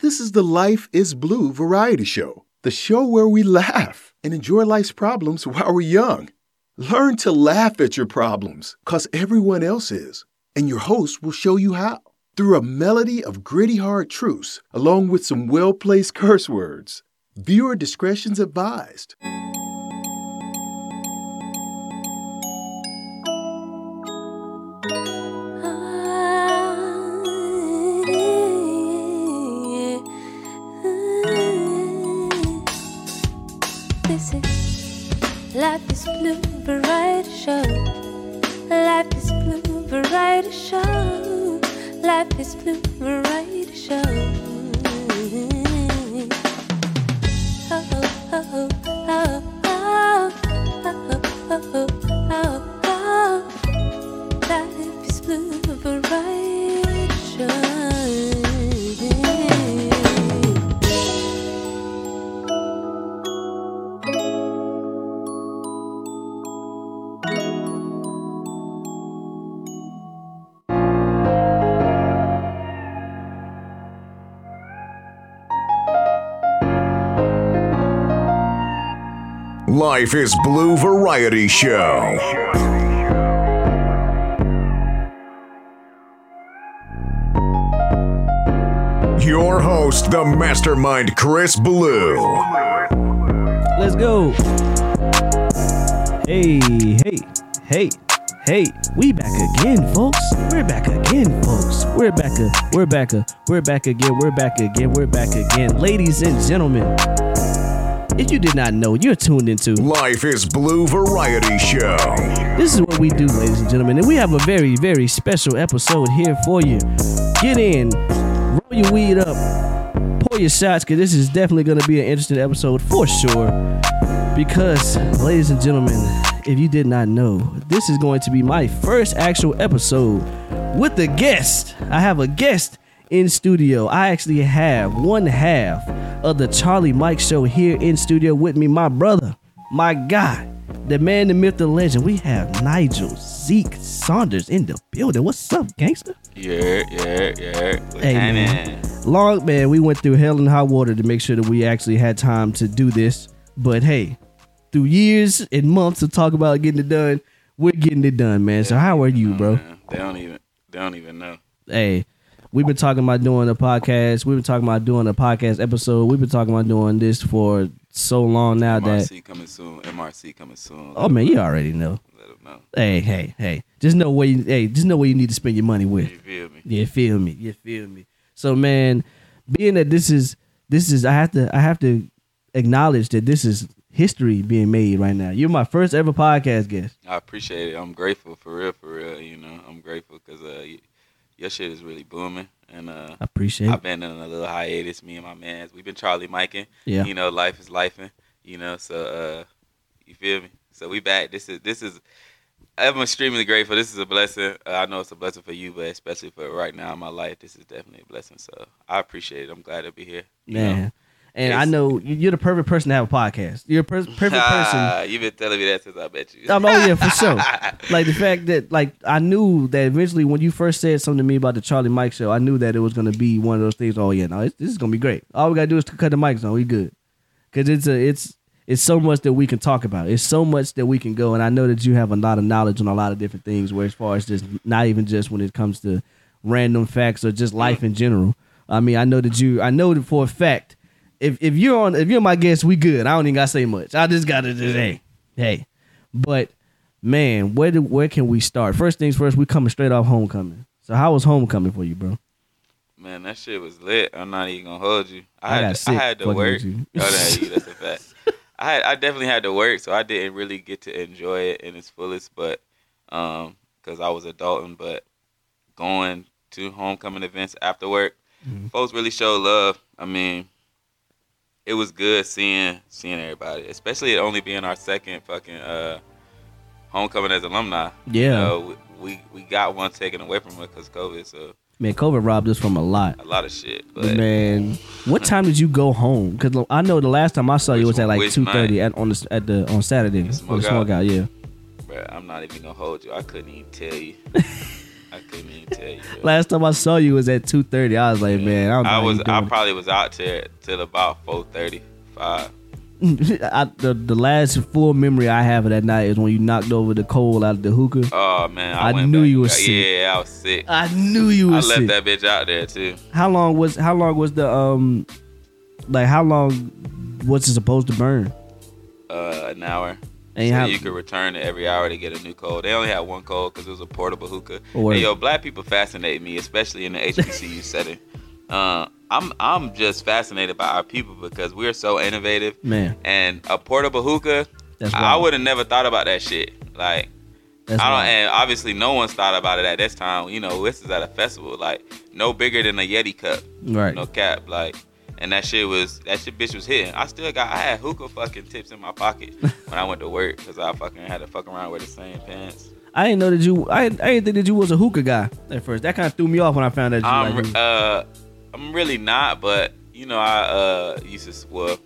This is the Life is Blue variety show, the show where we laugh and enjoy life's problems while we're young. Learn to laugh at your problems, cause everyone else is, and your host will show you how. Through a melody of gritty hard truths, along with some well placed curse words. Viewer discretion's advised. Life is Blue Variety Show. Your host, the mastermind Chris Blue. Let's go. Hey, hey, hey, hey. We back again, folks. We're back again, folks. We're back. A, we're back. A, we're back again. We're back again. We're back again. Ladies and gentlemen, if you did not know, you're tuned into Life is Blue Variety Show. This is what we do, ladies and gentlemen, and we have a very, very special episode here for you. Get in, roll your weed up, pour your shots, because this is definitely going to be an interesting episode for sure. Because, ladies and gentlemen, if you did not know, this is going to be my first actual episode with a guest. I have a guest in studio. I actually have one half of the Charlie Mike Show here in studio with me, my brother, my guy, the man, the myth, the legend. We have Nigel Zēk Saunders in the building. What's up, gangster? Yeah, yeah, yeah. Hey, man. Long man, we went through hell and high water to make sure that we actually had time to do this. But hey, through years and months of talk about getting it done, we're getting it done, man. So how are you, bro? They don't even. They don't even know. Hey, we've been talking about doing a podcast. We've been talking about doing a podcast episode. We've been talking about doing this for so long now that MRC coming soon. MRC coming soon. oh man, you already know. Let know. Hey, hey, hey. Just know where you hey, just know where you need to spend your money with. You feel me? You feel me? You feel me? So man, being that this is this is I have to I have to acknowledge that this is history being made right now. You're my first ever podcast guest. I appreciate it. I'm grateful for real, for real. You know, I'm grateful because uh, your shit is really booming, and uh, I appreciate I've been in a little hiatus. Me and my mans, we've been Charlie Miking. Yeah. You know, life is lifing. You know, so uh, you feel me? So we back. This is this is. I'm extremely grateful. This is a blessing. Uh, I know it's a blessing for you, but especially for right now in my life, this is definitely a blessing. So I appreciate it. I'm glad to be here. you know. And I know you- you're the perfect person to have a podcast. You're a per- perfect person. You've been telling me that since I met you. Um, oh yeah, for sure. like the fact that like I knew that eventually when you first said something to me about the Charlie Mike show, I knew that it was gonna be one of those things. Oh yeah, no, it's, this is gonna be great. All we gotta do is cut the mics on. We good. Cause it's a it's it's so much that we can talk about. It's so much that we can go, and I know that you have a lot of knowledge on a lot of different things. Where as far as just not even just when it comes to random facts or just life in general. I mean, I know that you. I know that for a fact. If if you're on if you're my guest, we good. I don't even gotta say much. I just gotta just hey hey. But man, where do, where can we start? First things first, we coming straight off homecoming. So how was homecoming for you, bro? Man, that shit was lit. I'm not even gonna hold you. I I, had, got I had to work. you. Oh, that, that's a fact. I had, I definitely had to work, so I didn't really get to enjoy it in its fullest. But um, because I was adulting, but going to homecoming events after work, Mm-hmm. folks really show love. I mean, it was good seeing seeing everybody, especially it only being our second fucking uh homecoming as alumni. Yeah. we, we we got one taken away from us because COVID, so Man, COVID robbed us from a lot. a lot of shit. But man, what time did you go home? Because I know the last time I saw you was at like two thirty at on the at the on Saturday for the Smoke smoke out? out. Yeah, Bruh, I'm not even gonna hold you. I couldn't even tell you. I couldn't even tell you. bro. Last time I saw you was at two thirty. I was like, man, I don't know. I was I probably was out till till about four thirty five. I, the the last full memory I have of that night is when you knocked over the coal out of the hookah. Oh man, I, I knew back you was sick. Yeah, I was sick. I knew you were sick. I left that bitch out there too. How long was how long was the um like how long was it supposed to burn? Uh, an hour. And so how- you could return it every hour to get a new code. They only had one code because it was a portable hookah. Word. Hey, yo, black people fascinate me, especially in the HBCU setting. Uh, I'm I'm just fascinated by our people because we're so innovative. Man, And a portable hookah, I would have never thought about that shit. Like That's I don't, wild. and obviously no one's thought about it at this time. You know, this is at a festival, like no bigger than a Yeti cup, right. no cap, like. And that shit was that shit bitch was hitting. I still got I had hookah fucking tips in my pocket when I went to work because I fucking had to fuck around with the same pants. I didn't know that you. I, I didn't think that you was a hookah guy at first. That kind of threw me off when I found out you I'm like. uh I'm really not, but you know I uh used to well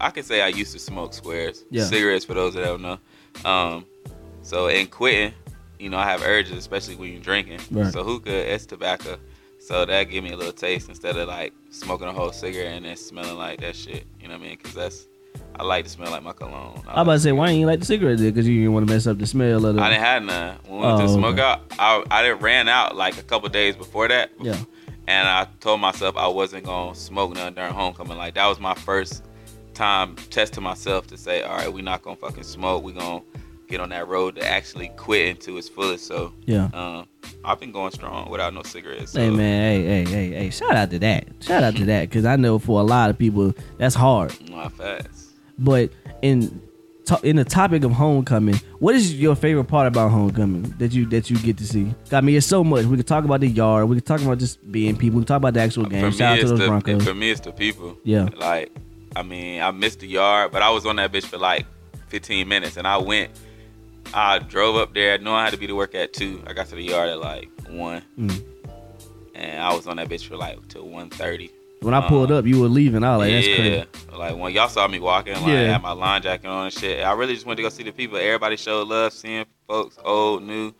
I could say I used to smoke squares, Yeah. cigarettes for those that don't know. Um, so in quitting, you know I have urges, especially when you're drinking. Right. So hookah is tobacco, so that give me a little taste instead of like smoking a whole cigarette and then smelling like that shit. You know what I mean? Because that's I like to smell like my cologne. I was about to say, why didn't you like the cigarette there? Because you didn't want to mess up the smell of the. I didn't have none. When we went to Oh, the smoke okay. out, I I didn't ran out like a couple days before that. Yeah. And I told myself I wasn't gonna smoke none during homecoming. Like that was my first time testing myself to say, all right, we not gonna fucking smoke. We gonna get on that road to actually quit into its fullest. So yeah. um, I've been going strong without no cigarettes. So, Hey man, hey, hey, hey, hey! Shout out to that. Shout out to that, because I know for a lot of people that's hard. Not fast. But in to, in the topic of homecoming, what is your favorite part about homecoming that you that you get to see? I mean, it's so much. We could talk about the yard. We could talk about just being people. We could talk about the actual game. For Shout out me, to it's those the Broncos. for me it's the people. Yeah. Like, I mean, I missed the yard, but I was on that bitch for like 15 minutes, and I went. I drove up there, knowing I had to be to work at two. I got to the yard at like one, Mm. and I was on that bitch for like till 1.30. When I pulled up, you were leaving. I was like, that's yeah, crazy. like when y'all saw me walking, like I Yeah. had my line jacket on and shit. I really just went to go see the people. Everybody showed love, seeing folks, old, new.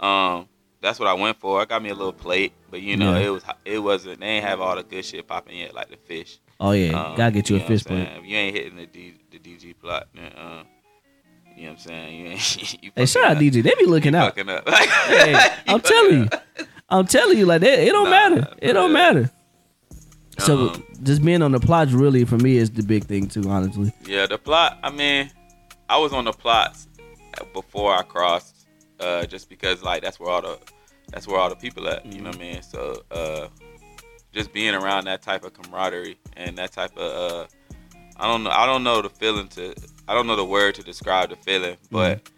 Um, that's what I went for. I got me a little plate, but you know, Yeah. it was it wasn't. They ain't have all the good shit popping yet, like the fish. Oh yeah, Um, gotta get you a fish plate. If you ain't hitting the D, the DG plot, then, uh, you know what I'm saying? You ain't. You Hey, shout out. DJ. They be looking You out. up. Hey, I'm telling you. I'm telling you, like that. It don't Nah, matter. It don't matter. So Um, just being on the plots really for me is the big thing too. Honestly, Yeah, the plot. I mean, I was on the plots before I crossed, uh, just because like that's where all the that's where all the people at. You know what I mean? So uh, just being around that type of camaraderie and that type of uh, I don't know. I don't know the feeling to. I don't know the word to describe the feeling, but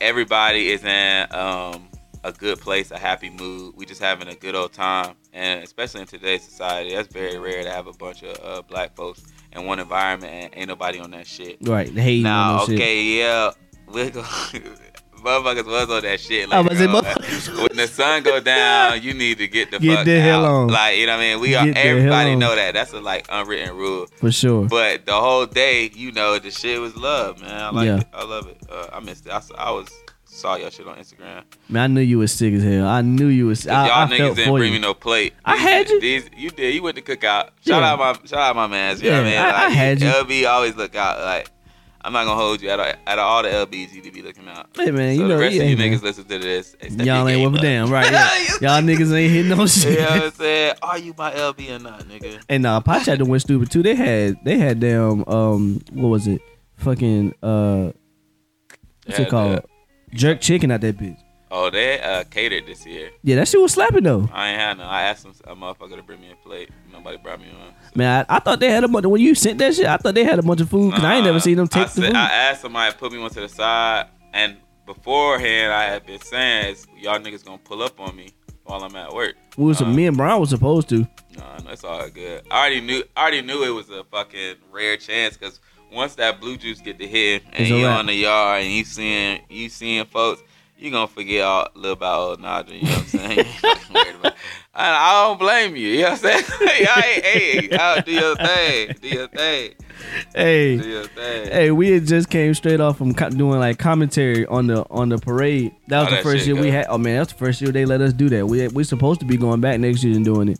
everybody is in um, a good place, a happy mood. We just having a good old time, and especially in today's society, that's very rare to have a bunch of uh, black folks in one environment and ain't nobody on that shit. right? On Now, no shit. okay, yeah, we go. Motherfuckers was on that shit. Like, I was bro, motherfuckers- when the sun go down, you need to get the Get fuck the hell out. on. Like you know what I mean? We are Get hell everybody know that. That's a like unwritten rule. for sure. But the whole day, you know, the shit was love, man. I like Yeah. it. I love it. Uh, I missed it. I, I was saw your shit on Instagram. Man, I knew you was sick as hell. I knew you was. I, y'all I niggas didn't bring you. me no plate. I These- had you. These you did. You went to cookout. Shout Yeah. out my shout out my man's. You know what I mean? Yeah, I- I had you. LB always look out. Like I'm not gonna hold you. Out of, out of all the LBs, you to be looking out. Hey man, so you know, the rest of you man. niggas listen to this. y'all ain't worth damn, right? Yeah. y'all niggas ain't hitting no shit. You know what I'm saying? Are you my LB or not, nigga? And uh, Pot Chat done went stupid too. They had they had damn um what was it? Fucking uh what's it called? the- Jerk chicken out that bitch. Oh, they uh, catered this year. Yeah, that shit was slapping though. I ain't had no. I asked some a motherfucker to bring me a plate. Nobody brought me one. Man, I, I thought they had a bunch. When you sent that shit, I thought they had a bunch of food because I ain't never seen them take I the said- food. I asked somebody to put me one to the side, and beforehand, I had been saying, "Y'all niggas gonna pull up on me while I'm at work." we was, uh, me and Brown was supposed to. Nah, no, it's all good. I already knew. I already knew it was a fucking rare chance because once that blue juice get to hit and It's you on the yard and you seeing you seeing folks, you gonna forget all little about old Nadra. You know what I'm saying? You ain't fucking worried about- I, I don't blame you. You know what I'm saying? Y'all hey, y'all do your thing. Do your thing. Hey, Do your thing. hey, we had just came straight off from co- doing like commentary on the on the parade. That was Oh, the that first year we had. Oh man, that's the first year they let us do that. We we supposed to be going back next year and doing it,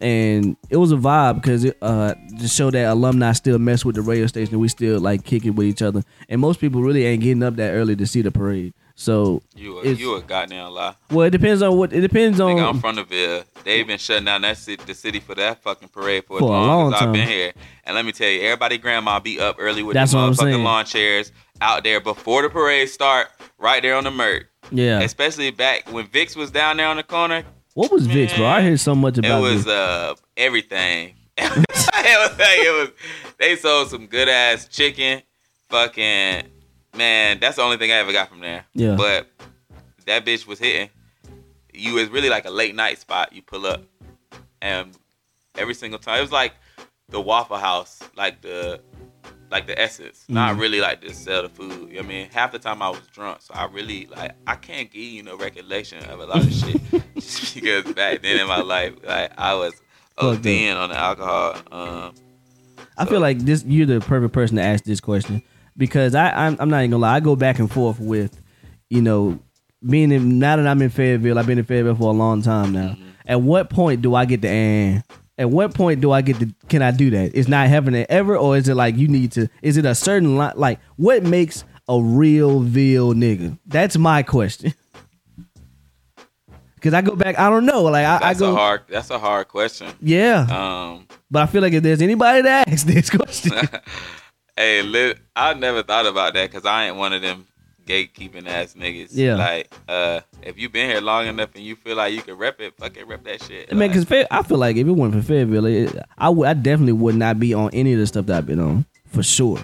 and it was a vibe because it uh to show that alumni still mess with the radio station. We still like kick it with each other, and most people really ain't getting up that early to see the parade. So You a, you a goddamn lie. well, it depends on what it depends on. Nigga, I'm from the Ville. They've been shutting down that city, the city for that fucking parade for, For as a long, long as time. I've been here. And let me tell you, everybody grandma be up early with That's the motherfucking lawn chairs out there before the parade start, right there on the Merc. yeah, Especially back when Vix was down there on the corner. what was Vix, bro? I heard so much It about was Vix. uh everything. it was like it was they sold some good ass chicken. Fucking man, that's the only thing I ever got from there. Yeah. But that bitch was hitting. You was really like a late night spot. You pull up, and every single time it was like the Waffle House, like the like the essence, not really like to sell the food. You know what I mean? Half the time I was drunk, so I really like I can't give you no recollection of a lot of shit just because back then in my life, like I was. ODing on the alcohol. Um, I feel like this. You're the perfect person to ask this question because I, I'm, I'm not even gonna lie. I go back and forth with, you know, being in. Now that I'm in Fayetteville, I've been in Fayetteville for a long time now. Mm-hmm. At what point do I get the and? At what point do I get to? Can I do that? It's not happening ever, or is it like you need to? Is it a certain line? Like what makes a real Ville nigga? That's my question. Cause I go back, I don't know. Like I, I go, a hard. That's a hard question. yeah. Um, but I feel like if there's anybody that asks this question, hey, li- I never thought about that because I ain't one of them gatekeeping ass niggas. Yeah. Like, uh, if you been here long enough and you feel like you can rep it, fucking rep that shit. Man, Like, because I feel like if it wasn't for Fayetteville, it, I would I definitely would not be on any of the stuff that I've been on for sure.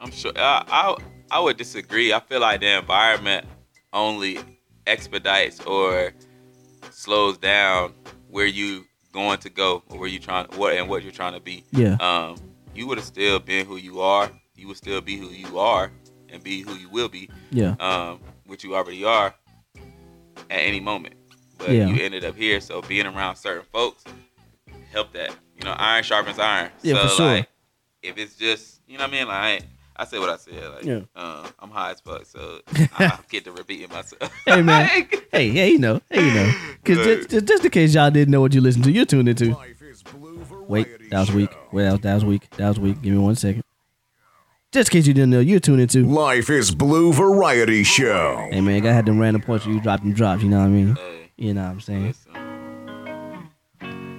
I'm sure. I, I I would disagree. I feel like the environment only expedites or slows down where you going to go or where you trying what and what you're trying to be. Yeah, Um, you would have still been who you are. You would still be who you are and be who you will be. yeah, um, which you already are at any moment. But Yeah. you ended up here, so being around certain folks help that. You know, iron sharpens iron. Yeah, so for sure. like if it's just you know what I mean, like I, I say what I said. Like Yeah. uh, I'm high as fuck, so I get to repeating myself. Hey, man. Hey, hey, you know, hey, you know, because just, just, just in case y'all didn't know what you listened to, you're tuned into. Life is Blue Wait, that was weak. Show. Wait, that was, that was weak. That was weak. Give me one second. Just in case you didn't know, you're tuned into. Life is Blue Variety Show. Hey man, I had them random points where you dropped them drops. You know what I mean? You know what I'm saying?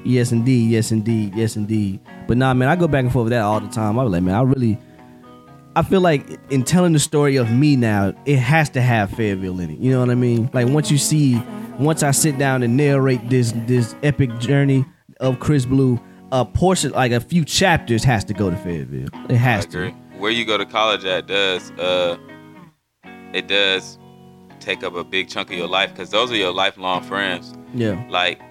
Yes, indeed. Yes, indeed. Yes, indeed. But nah, man, I go back and forth with that all the time. I was like, man, I really, I feel like in telling the story of me now, it has to have Fayetteville in it. You know what I mean? Like once you see, once I sit down and narrate this this epic journey of Chris Blue, a portion, like a few chapters, has to go to Fayetteville. It has to. Where you go to college at does uh, it does take up a big chunk of your life because those are your lifelong friends. Yeah. like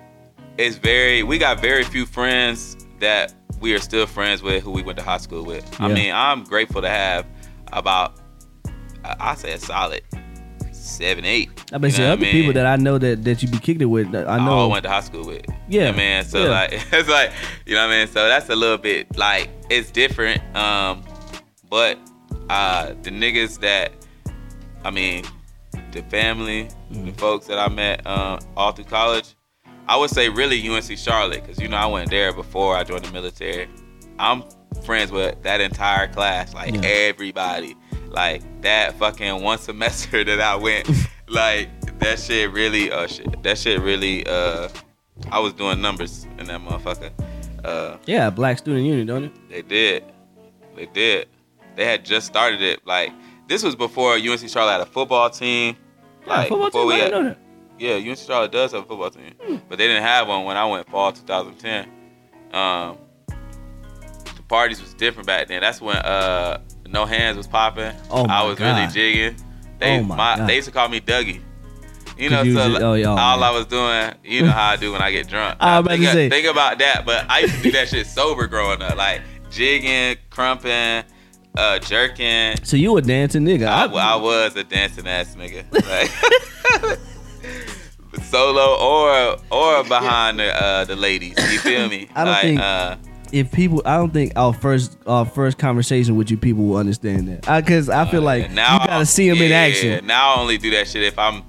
it's very we got very few friends that we are still friends with who we went to high school with i mean i'm grateful to have about i I say a solid seven eight I bet you other people that I know that that you be kicking it with. that I I know. all went to high school with. Yeah. You know I mean? So Yeah. like it's like you know what I mean? So that's a little bit like it's different. Um but uh the niggas that I mean the family, the Mm-hmm. folks that I met um all through college, I would say really UNC Charlotte because you know I went there before I joined the military. I'm friends with that entire class, like Yeah. everybody. Like that fucking one semester that I went, like that shit really, uh, shit, that shit really, uh, I was doing numbers in that motherfucker. Uh, yeah, Black Student Union, don't it? they did, they did. They had just started it. Like this was before UNC Charlotte had a football team. Yeah, Like football before team. we I had, didn't know that. yeah, UNC Charlotte does have a football team, but they didn't have one when I went fall 2010. Um, the parties was different back then. That's when uh, No Hands was popping. Oh my I was really jigging. They Oh my my, God. they used to call me Dougie. You know, you so just- oh, yeah, oh, all man. I was doing, you know how I do when I get drunk. I was about think, to say. think about that, but I used to do that shit sober growing up, like jigging, crumping, uh, jerking. So you a dancing nigga? I, I was a dancing ass nigga. Like, solo or or behind the uh, the ladies. You feel me? I don't like, think- uh, if people, I don't think our first our first conversation with you people will understand that. Because I, feel uh, like now you gotta see him in action. Now I only do that shit if I'm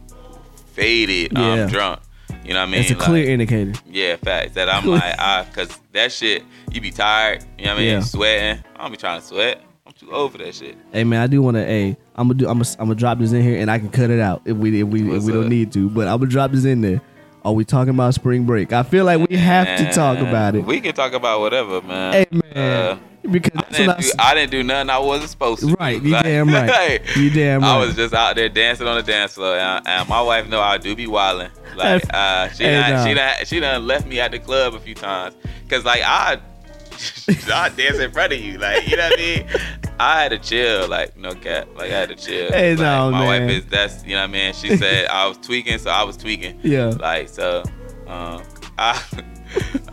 faded, um, Yeah. I'm drunk. You know what I mean? It's a Like, clear indicator. Yeah, facts. That I'm like, I, cause that shit, you be tired. You know what I mean? Yeah. Sweating. I don't be trying to sweat. I'm too old for that shit. Hey man, I do want to. Hey, I'm gonna do. I'm gonna. I'm gonna drop this in here, and I can cut it out if we if we if What's we don't need to. But I'm gonna drop this in there. Are we talking about spring break? I feel like we have to talk about it. We can talk about whatever, man. Hey man, Uh, because I didn't, I do, I didn't do nothing I wasn't supposed to. Right, you damn right. You damn right. I was just out there dancing on the dance floor, and, and my wife know I do be wilding. Like, uh, she Hey, done, she done, she done left me at the club a few times, cause like I, I dance in front of you, like you know what I mean. I had to chill, like no cap, like I had to chill. Hey, like, no, my man. wife is that's you know what I mean. She said I was tweaking, so I was tweaking. Yeah. Like so, um, I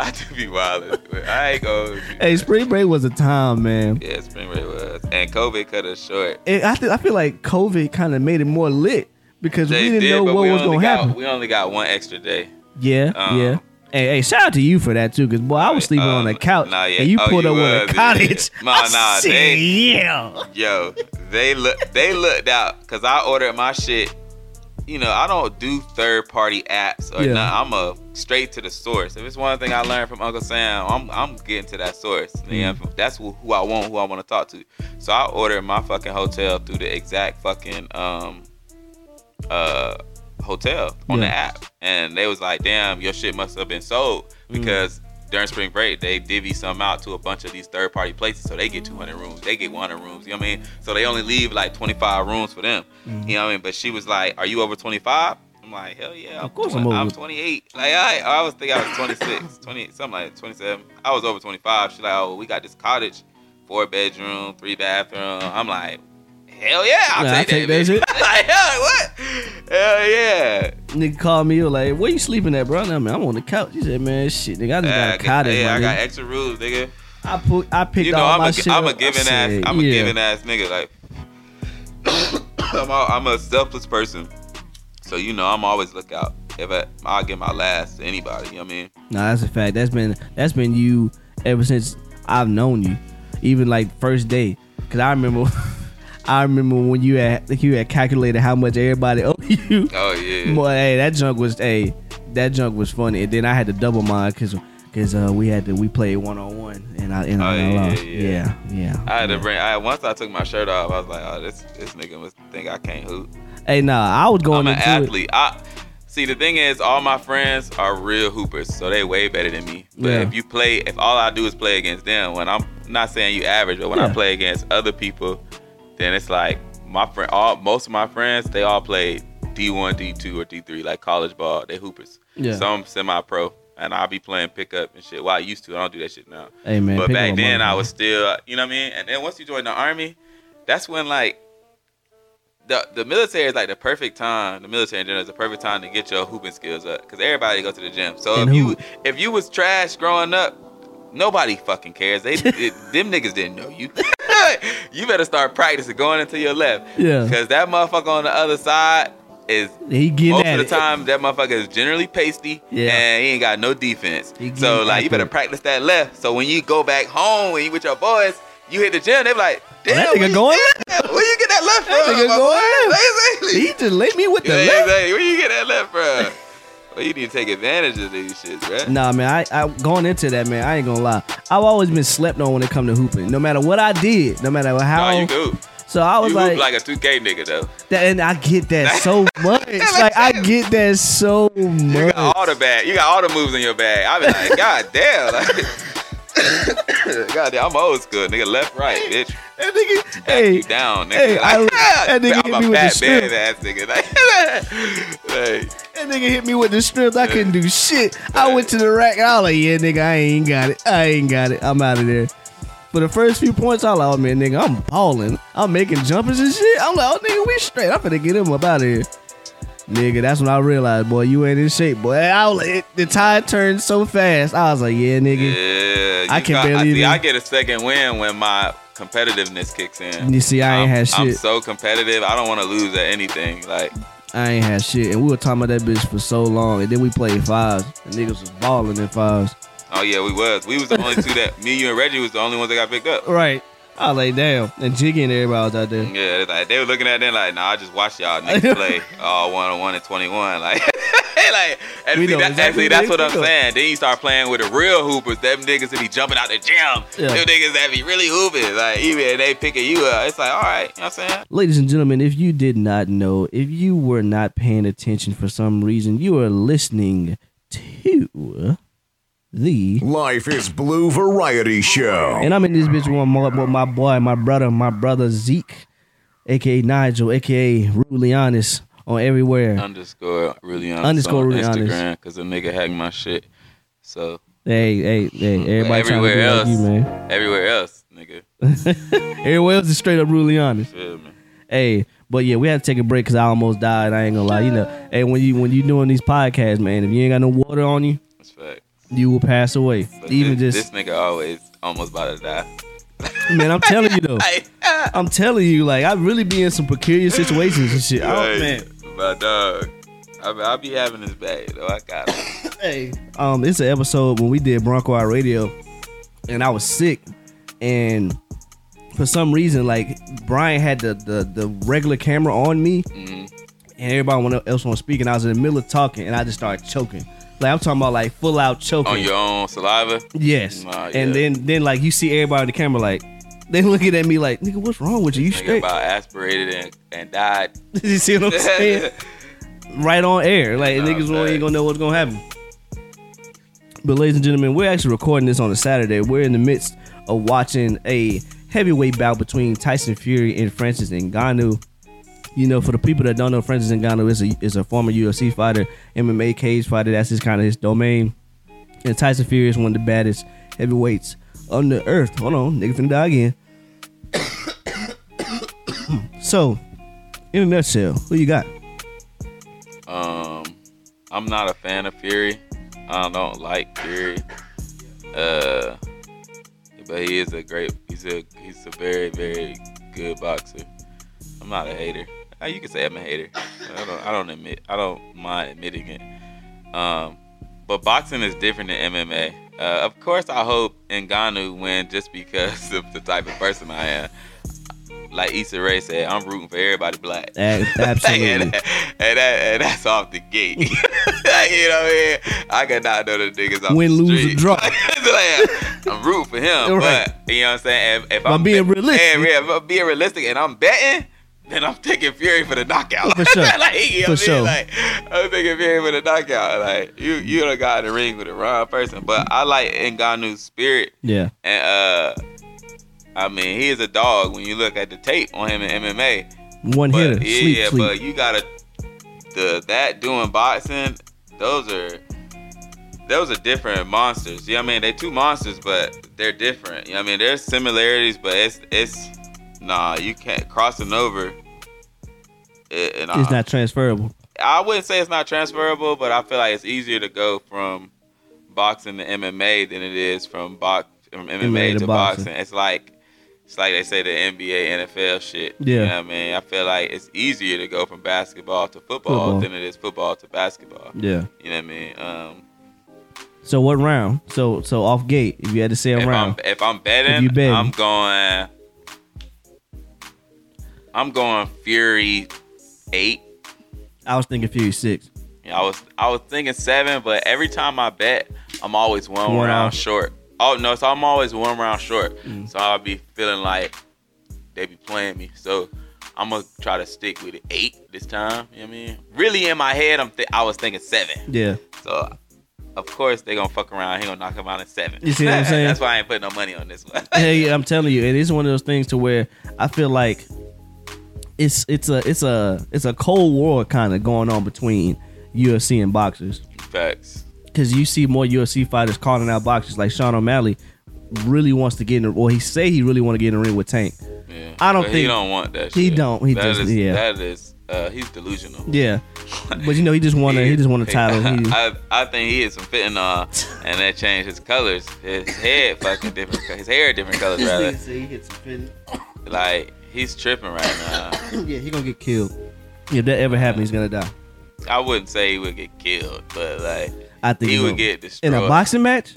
I do be wild. I ain't go. Hey, spring break was a time, man. Yeah, spring break was, and COVID cut us short. It, I th- I feel like COVID kind of made it more lit because They we didn't did, know what was gonna got, happen. We only got one extra day. Yeah, Um, yeah. Hey, hey, shout out to you for that too, because boy, I was sleeping on the Um, couch nah, yeah. and you Oh, pulled you up with a yeah. cottage. Nah, I nah, said, they- yeah. Yo, they look they looked out because I ordered my shit. You know, I don't do third party apps or Yeah. nothing. I'm a straight to the source. If it's one thing I learned from Uncle Sam, I'm I'm getting to that source. Yeah, Mm. that's who, who I want, who I want to talk to. So I ordered my fucking hotel through the exact fucking um uh hotel on the app, and they was like, "Damn, your shit must have been sold Mm. because." During spring break, they divvy some out to a bunch of these third party places, so they get 200 rooms, they get 100 rooms. You know what I mean? So they only leave like 25 rooms for them. Mm-hmm. You know what I mean? But she was like, "Are you over 25?" I'm like, "Hell yeah, I'm Of course 20 I'm I'm 28." Like I, I was thinking I was 26, 20, something like 27. I was over 25. She's like, "Oh, we got this cottage, four bedroom, three bathroom." I'm like, "Hell yeah, I'll I take, take that." that bitch. shit. like, hell what? Hell yeah. Nigga called me, like, where you sleeping at, bro? And I'm, I'm on the couch. He said, man, shit, nigga, I just got a ah, cottage, yeah, I got extra rules, nigga. I put, I picked You know, all I'm my a, shit I'm a up. I giving ass, said, I'm a yeah. giving ass nigga. Like, I'm a, I'm a selfless person. So you know, I'm always look out. If I, I'll give my last to anybody. You know what I mean? Nah, that's a fact. That's been that's been you ever since I've known you. Even like first day. Cause I remember I remember when you had like you had calculated how much everybody owed you. Oh yeah. Boy, hey, that junk was hey, that junk was funny. And then I had to double mine cause cause uh, we had to we played one on one and I and Oh, I yeah, lost. yeah. Yeah, yeah. I had to bring. I once I took my shirt off, I was like, oh, this this nigga must think I can't hoop. Hey, nah, I was going I'm an athlete. I see the thing is, all my friends are real hoopers, so they way better than me. But Yeah. if you play, if all I do is play against them, when I'm not saying you average, but when I play against other people, then it's like my friend. All most of my friends, they all played D1, D2, or D3, like college ball. They hoopers. Yeah. Some semi-pro. And I'll be playing pickup and shit. Well, I used to. I don't do that shit now. Hey man, but back then, my- I was still, you know what I mean. And then once you join the army, that's when like the the military is like the perfect time. The military in general is the perfect time to get your hooping skills up because everybody go to the gym. So And if you if you was trash growing up, nobody fucking cares. They it, them niggas didn't know you. you better start practicing going into your left. Yeah. Because that motherfucker on the other side is he getting most of the it. time that motherfucker is generally pasty Yeah. and he ain't got no defense. So like you better it. practice that left. So when you go back home when you with your boys, you hit the gym, they be like, oh, damn, that nigga where you- going damn, Where you get that left That from? nigga my going left. Exactly. He just laid me with the Yeah, left. exactly. Where you get that left from? well, you need to take advantage of these shits, bruh. Nah, man, I, I going into that, man. I ain't gonna lie. I've always been slept on when it come to hooping. No matter what I did, no matter how. Nah, you do. so I was You like, like a 2K nigga though. that, and I get that so much. like I get that so much. You got all the bag. You got all the moves in your bag. I be like, God damn. Like, God damn, I'm old school, nigga. Left, right, bitch. That nigga, Back hey, you down, nigga. hey, I- like, ah, that nigga I'm hit a me with the fat strip. bad ass nigga. Like, like, that nigga hit me with the strips. I couldn't do shit. I went to the rack and I was like, yeah, nigga, I ain't got it. I ain't got it. I'm out of there. For the first few points, I was like, oh man, nigga, I'm balling. I'm making jumpers and shit. I'm like, oh nigga, we straight. I'm finna get him up out of here. Nigga, that's when I realized, boy, you ain't in shape, boy. I was it, the tide turned so fast. I was like, yeah, nigga. yeah, I can got- barely I, see, I get a second win when my competitiveness kicks in. You see, I ain't I'm, had shit. I'm so competitive. I don't want to lose at anything. Like, I ain't had shit, and we were talking about that bitch for so long, and then we played fives, and niggas was balling in fives. oh yeah, we was. We was the only two that me, you, and Reggie was the only ones that got picked up. Right. I lay down, and Jiggy and everybody was out there. Yeah, it's like they were looking at them like, nah, I just watch y'all niggas play all one on one and twenty one. Like, like, see, that, exactly see, that's what I'm saying. Then you start playing with the real hoopers. Them niggas that be jumping out the gym. Yeah. Them niggas that be really hooping. Like, even they picking you up. It's like, all right, you know what I'm saying? Ladies and gentlemen, if you did not know, if you were not paying attention for some reason, you are listening to the. Life is Blue Variety Show. And I'm in this bitch with my, with my boy, my brother, my brother Zēk, aka Nigel, aka Rulianis, on everywhere. Underscore really honest Underscore on really honest. Instagram because the nigga hacked my shit. So Hey, hey, hey, everybody trying to everywhere else, like you, man. everywhere else, nigga. Everywhere else is straight up Rulianis. Feel me? Hey, but yeah, we had to take a break because I almost died. I ain't gonna lie. You know, hey, when you when you doing these podcasts, man, if you ain't got no water on you, That's fact. You will pass away. But Even this, just this nigga always almost about to die. man, I'm telling you though. I'm telling you, like I really be in some precarious situations and shit. Oh Right. man. My dog. I, I be having this bag, though. I got it. Hey, um, it's an episode when we did Bronco iRadio, and I was sick, and for some reason, like Brian had the the, the regular camera on me, Mhm. and everybody else was speaking. I was in the middle of talking, and I just started choking. Like I'm talking about like full out choking. On your own saliva? yes. Nah, And then then like you see everybody on the camera like they looking at me like nigga, what's wrong with you? You Nigga straight? about aspirated and, and died. you see what I'm saying? right on air. Like niggas ain't facts. gonna know what's gonna happen. But ladies and gentlemen, we're actually recording this on a Saturday. We're in the midst of watching a heavyweight bout between Tyson Fury and Francis Ngannou. You know, for the people that don't know, Francis Ngannou is a is a former UFC fighter, MMA cage fighter. That's his kind of his domain. And Tyson Fury is one of the baddest heavyweights on the earth. Hold on, nigga finna die again. so, in a nutshell, who you got? Um, I'm not a fan of Fury. I don't like Fury. Uh, but he is a great. He's a he's a very very good boxer. I'm not a hater. Uh, You can say I'm a hater. I don't I don't admit I don't mind admitting it. Um, but boxing is different than MMA. Uh, of course, I hope Ngannou win just because of the type of person I am. Like Issa Rae said, I'm rooting for everybody black. Absolutely. and, and, that, and that's off the gate. you know what I mean? I could not know the niggas off Win, the lose, or draw. Like, I'm rooting for him, Right. but you know what I'm saying? If, if By I'm being realistic. yeah, yeah, if I'm being realistic and I'm betting, then I'm taking Fury for the knockout. For sure. like, you know For sure. Like, I'm taking Fury for the knockout. Like, you you done got in the ring with the wrong person. But I like Ngannou's spirit. Yeah. And, uh, I mean, he is a dog when you look at the tape on him in MMA. One hitter. yeah, sleep, yeah, sleep. but you gotta the that doing boxing. Those are those are different monsters. You know what I mean? They two monsters, but they're different. You know what I mean? There's similarities, but it's it's nah. You can't crossing over. It, and it's not transferable. I wouldn't say it's not transferable, but I feel like it's easier to go from boxing to MMA than it is from box from MMA, MMA to to, boxing. boxing. It's like it's like they say the NBA, NFL shit. Yeah. You know what I mean? I feel like it's easier to go from basketball to football, Football. than it is football to basketball. Yeah. You know what I mean? Um, So what round? So so off gate, if you had to say a if I'm round. if I'm betting, if you betting. I'm going. I'm going Fury eight. I was thinking Fury six. Yeah, I was I was thinking seven, but every time I bet, I'm always one, One round short. Oh no, so I'm always one round short. Mm. So I'll be feeling like they be playing me. So I'm gonna try to stick with it eight this time. You know what I mean? Really in my head, I'm th- I was thinking seven. Yeah. So of course they gonna fuck around. He gonna knock him out in seven. You see what I'm saying? That's why I ain't putting no money on this one. hey, I'm telling you, it is one of those things to where I feel like it's it's a it's a it's a cold war kind of going on between UFC and boxers Facts. because you see more UFC fighters calling out boxers like Sean O'Malley really wants to get in the or he say he really want to get in the ring with Tank. Yeah. I don't But think- he don't want that. he shit. don't. He That just- is- yeah. That is uh, he's delusional. Yeah, but you know he just want a he just want a title. He, I, I think he had some fitting on, and that changed his colors. His head fucking different. His hair different colors rather. Like he's tripping right now. yeah, he gonna get killed. If that ever happens, he's gonna die. I wouldn't say he would get killed, but like I think he would get destroyed. in a boxing match.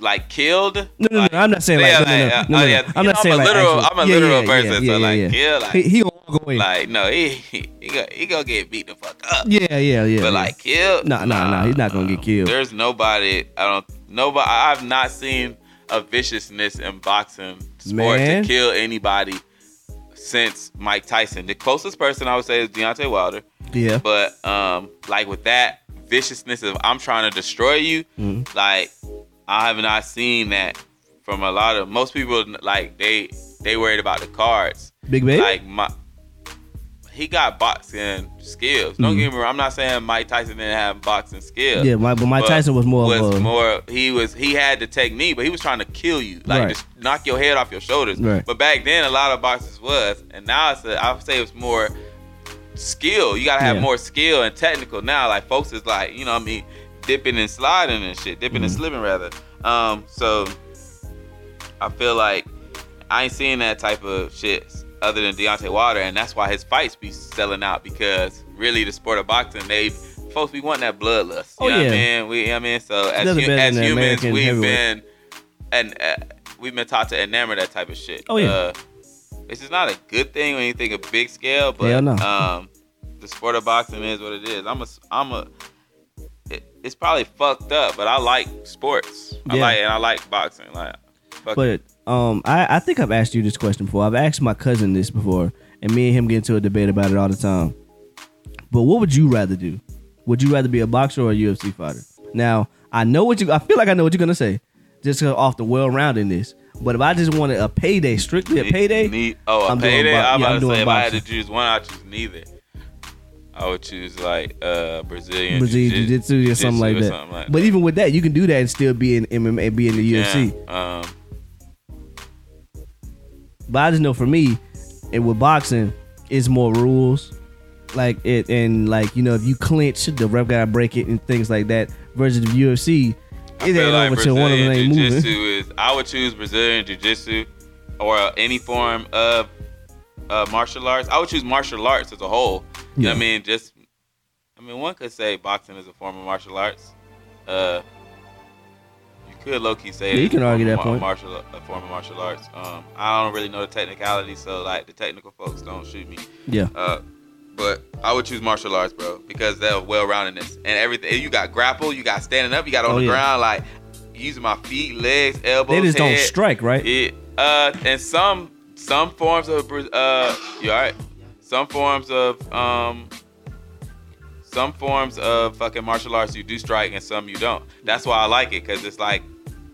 like killed. No, no, no, Like, I'm not saying like yeah, no, no, no, like, no, uh, no, oh, yeah, no. I'm know, not saying I'm a like literal. actual- I'm a yeah, literal yeah, person, yeah, so like, yeah. yeah, like, he, he gonna walk away. like no, he he he gonna, he gonna get beat the fuck up. yeah, yeah, yeah. But yeah. like killed? Nah, nah, nah, he's not gonna get killed. There's nobody. I don't. Nobody. I've not seen a viciousness in boxing sport Man. to kill anybody since Mike Tyson. The closest person I would say is Deontay Wilder. yeah, But um, like with that viciousness of I'm trying to destroy you, Mhm. like I have not seen that from a lot of most people. Like they they worried about the cards. Big baby. Like my, he got boxing skills. Don't get me wrong. I'm not saying Mike Tyson didn't have boxing skills. Mm-hmm. yeah, my, but Mike but Tyson was more was of a more. He was. He had the technique, but he was trying to kill you, like Right. just knock your head off your shoulders. Right. But back then, a lot of boxers was, and now it's. A, I would say it's more skill. You gotta have Yeah. more skill and technical now. Like folks is like, you know, what I mean, dipping and sliding and shit, dipping and Mm-hmm. slipping rather. Um, so I feel like I ain't seeing that type of shit other than Deontay Wilder, and that's why his fights be selling out because really the sport of boxing, they folks be wanting that bloodlust. You Oh, know what I yeah. mean? We, you know what I mean, so as, hu- as humans, American we've been and uh, we've been taught to enamor that type of shit. Oh, yeah. Uh, this is not a good thing when you think of big scale, but no. um, the sport of boxing is what it is. I'm a, I'm a. It, it's probably fucked up, but I like sports. I Yeah. like and I like boxing. Like, fuck it. Um, I, I think I've asked you this question before. I've asked my cousin this before, and me and him get into a debate about it all the time. But what would you rather do? Would you rather be a boxer or a UFC fighter? Now I know what you. I feel like I know what you're gonna say, just off the well-roundedness. But if I just wanted a payday, strictly a payday, Need, oh, a I'm payday. bo- I'm yeah, about I'm to doing say if I had to choose one, I'd choose neither. I would choose like uh Brazilian Brazilian jiu- jiu-jitsu or something like or that. something like but even with that, you can do that and still be in MMA, be in the UFC. Yeah, Um, But I just know for me, and with boxing, it's more rules. Like it and like you know, if you clinch, the ref gotta break it and things like that. Versus the UFC, it ain't like over till one of them ain't moving. is. I would choose Brazilian jiu-jitsu or any form of uh, martial arts. I would choose martial arts as a whole. You know what I mean? Just, I mean, one could say boxing is a form of martial arts. Uh, could low key say Yeah, you can argue that point. Martial, a form of martial arts. Um, I don't really know the technicality, so like the technical folks don't shoot me. Yeah, Uh, but I would choose martial arts, bro, because they're well roundedness and everything. You got grapple, you got standing up, you got on Oh, the yeah. ground, like using my feet, legs, elbows. they just don't strike, right? It, uh, and some some forms of uh, you all right? Some forms of um, some forms of fucking martial arts you do strike, and some you don't. That's why I like it, cause it's like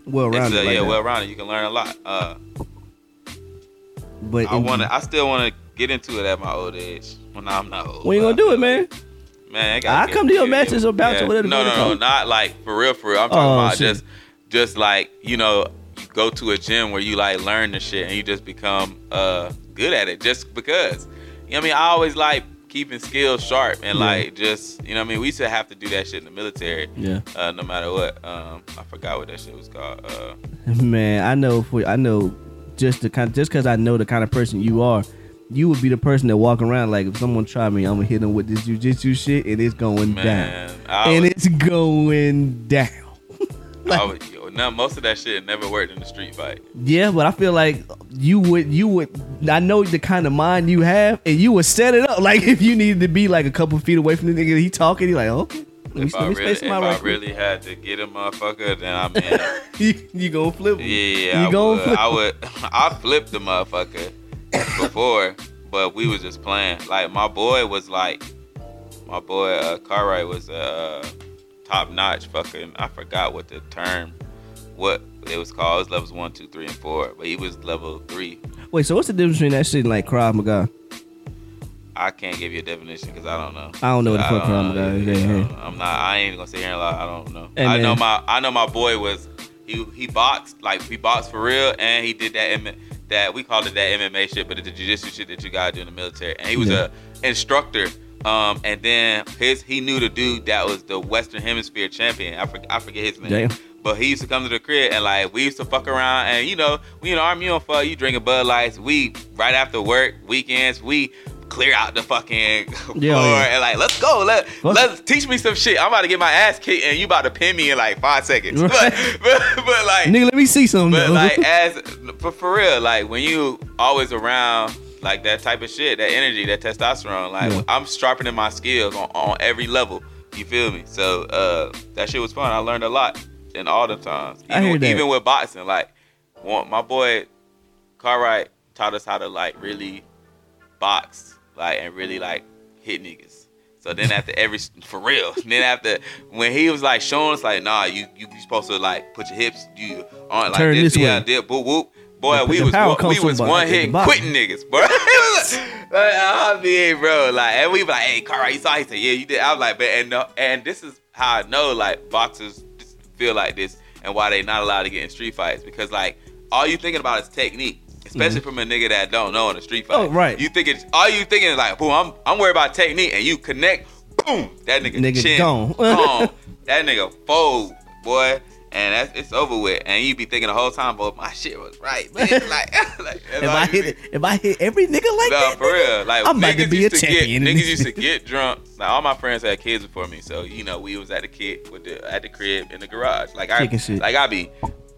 well rounded, uh, like yeah, well rounded. You can learn a lot. Uh, But I want to. I still want to get into it at my old age. When I'm not old. when you gonna do it, man? Man, I I'll come to your matches yeah, or bouts or whatever No, no, no, not like for real, for real. I'm talking Oh, about shit. just, just like you know, you go to a gym where you like learn the shit and you just become uh good at it just because. You know what I mean? I always like keeping skills sharp and Yeah. like just you know what I mean. We used to have to do that shit in the military. Yeah, Uh, no matter what. Um, I forgot what that shit was called. Uh, man, I know. For I know, just the kind, just because I know the kind of person you are, you would be the person that walk around like if someone try me, I'm gonna hit them with this jujitsu shit and it's going down, man, and it's going down. Was, yo, no, most of that shit never worked in the street fight. Yeah, but I feel like you would you would I know the kind of mind you have and you would set it up like if you needed to be like a couple feet away from the nigga he talking, he like, okay. If I really, if I right really had to get a motherfucker, then I mean. you, you gonna flip him. Yeah, You I gon' would. flip I would. I flipped the motherfucker before, but we was just playing. Like my boy was like, my boy uh, Cartwright was uh, top notch. Fucking, I forgot what the term, what it was called. It was levels one, two, three, and four. But he was level three. Wait, so what's the difference between that shit and like Krav Maga? I can't give you a definition because I don't know. I don't know what the fuck Krav. Maga is. Yeah, Yeah, I yeah. don't- I'm not. I ain't gonna sit here and lie. I don't know. I know my. I know my boy was. He he boxed like he boxed for real, and he did that that we called it that MMA shit, but it's the jiu-jitsu shit that you gotta do in the military. And he was Yeah. a instructor. Um, and then his he knew the dude that was the Western Hemisphere champion. I forget, I forget his name. Damn. But he used to come to the crib and like we used to fuck around and you know we in the army you don't fuck you drinking Bud Lights we right after work weekends we clear out the fucking floor yeah. and like let's go let let's teach me some shit I'm about to get my ass kicked and you about to pin me in like five seconds Right. but, but but like Nigga, let me see something. but though. like as for, for real, like when you always around like that type of shit, that energy, that testosterone, like Yeah. I'm sharpening my skills on, on every level. You feel me? So uh that shit was fun. I learned a lot in all the times. I Even, hear that. even with boxing, like one, my boy Cartwright taught us how to like really box, like and really like hit niggas. So then after every for real, then after when he was like showing us like, nah, you you, you supposed to like put your hips you on like Turn this, this yeah, way. dip, whoop whoop. Boy, we was one, we was one hit quitting niggas, bro. like, I be mean, bro, like, and we be like, hey, Carl, you saw? He said, yeah, you did. I was like, but and uh, and this is how I know like boxers feel like this and why they not allowed to get in street fights because like all you thinking about is technique. Especially from a nigga that don't know in a street fight. Mm-hmm. Oh, right. You think it's all you thinking is like, boom, I'm I'm worried about technique, and you connect, boom, that nigga, Nigga chin, gone. gone. that nigga fold, boy, and that's it's over with. And you'd be thinking the whole time, boy, my shit was right, man. like, like if I hit it, if I hit every nigga like No, that, for real. Like I'm about to be a champion get niggas used to get drunk. Like all my friends had kids before me, so you know we was at the kid with the at the crib in the garage. Like I like I be.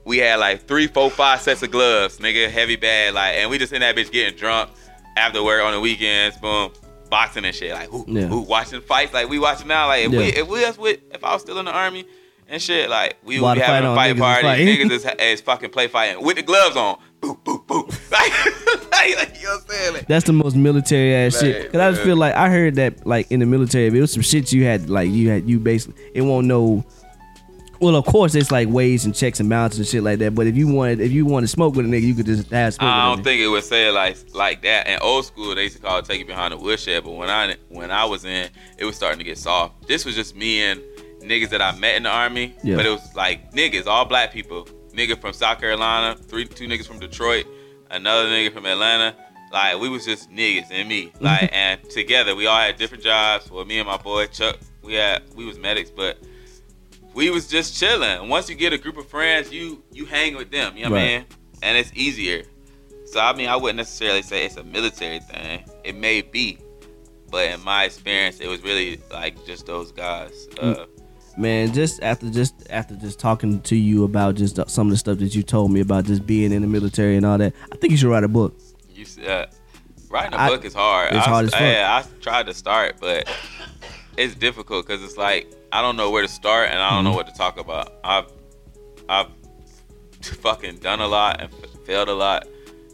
We had like three, four, five sets of gloves, nigga, heavy bag, like, and we just in that bitch getting drunk after work on the weekends, boom, boxing and shit, like, who, Yeah. who watching fights, like we watching now, like if we Yeah. if we was with if I was still in the army and shit, like we would be having fight a fight niggas party, fighting. niggas is, is fucking play fighting with the gloves on, boop, boop, boop, like, like, like, you know what I'm saying? Like, That's the most military ass shit. Right, Cause I just feel like I heard that like in the military, if it was some shit you had like you had you basically it won't know. Well, of course, it's like ways and checks and balances and shit like that. But if you wanted, if you wanted to smoke with a nigga, you could just smoke I don't think it would say it like like that. In old school, they used to call it "take it behind the woodshed," but when I when I was in, it was starting to get soft. This was just me and niggas that I met in the army, Yeah. but it was like niggas, all black people. Nigga from South Carolina, three two niggas from Detroit, another nigga from Atlanta. Like we was just niggas and me. Like and together we all had different jobs. Well, me and my boy Chuck, we had we was medics, but we was just chilling. Once you get a group of friends, you you hang with them. You know what I mean? And it's easier. So I mean, I wouldn't necessarily say it's a military thing. It may be, but in my experience, it was really like just those guys. Uh, Man, just after just after just talking to you about just some of the stuff that you told me about just being in the military and all that, I think you should write a book. you uh, writing a I- book is hard. it's I, hard as fuck. Yeah, I tried to start, but it's difficult because it's like I don't know where to start and I don't know Mm-hmm. what to talk about. I've I've fucking done a lot and failed a lot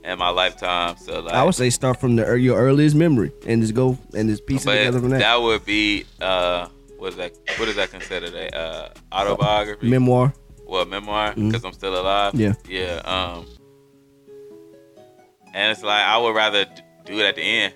in my lifetime. So like, I would say start from the your earliest memory and just go and just piece it together from that. that would be uh, what is that? What is that considered? A uh, autobiography? Memoir. well, memoir because I'm still alive. Yeah. yeah. Um, and it's like I would rather do it at the end,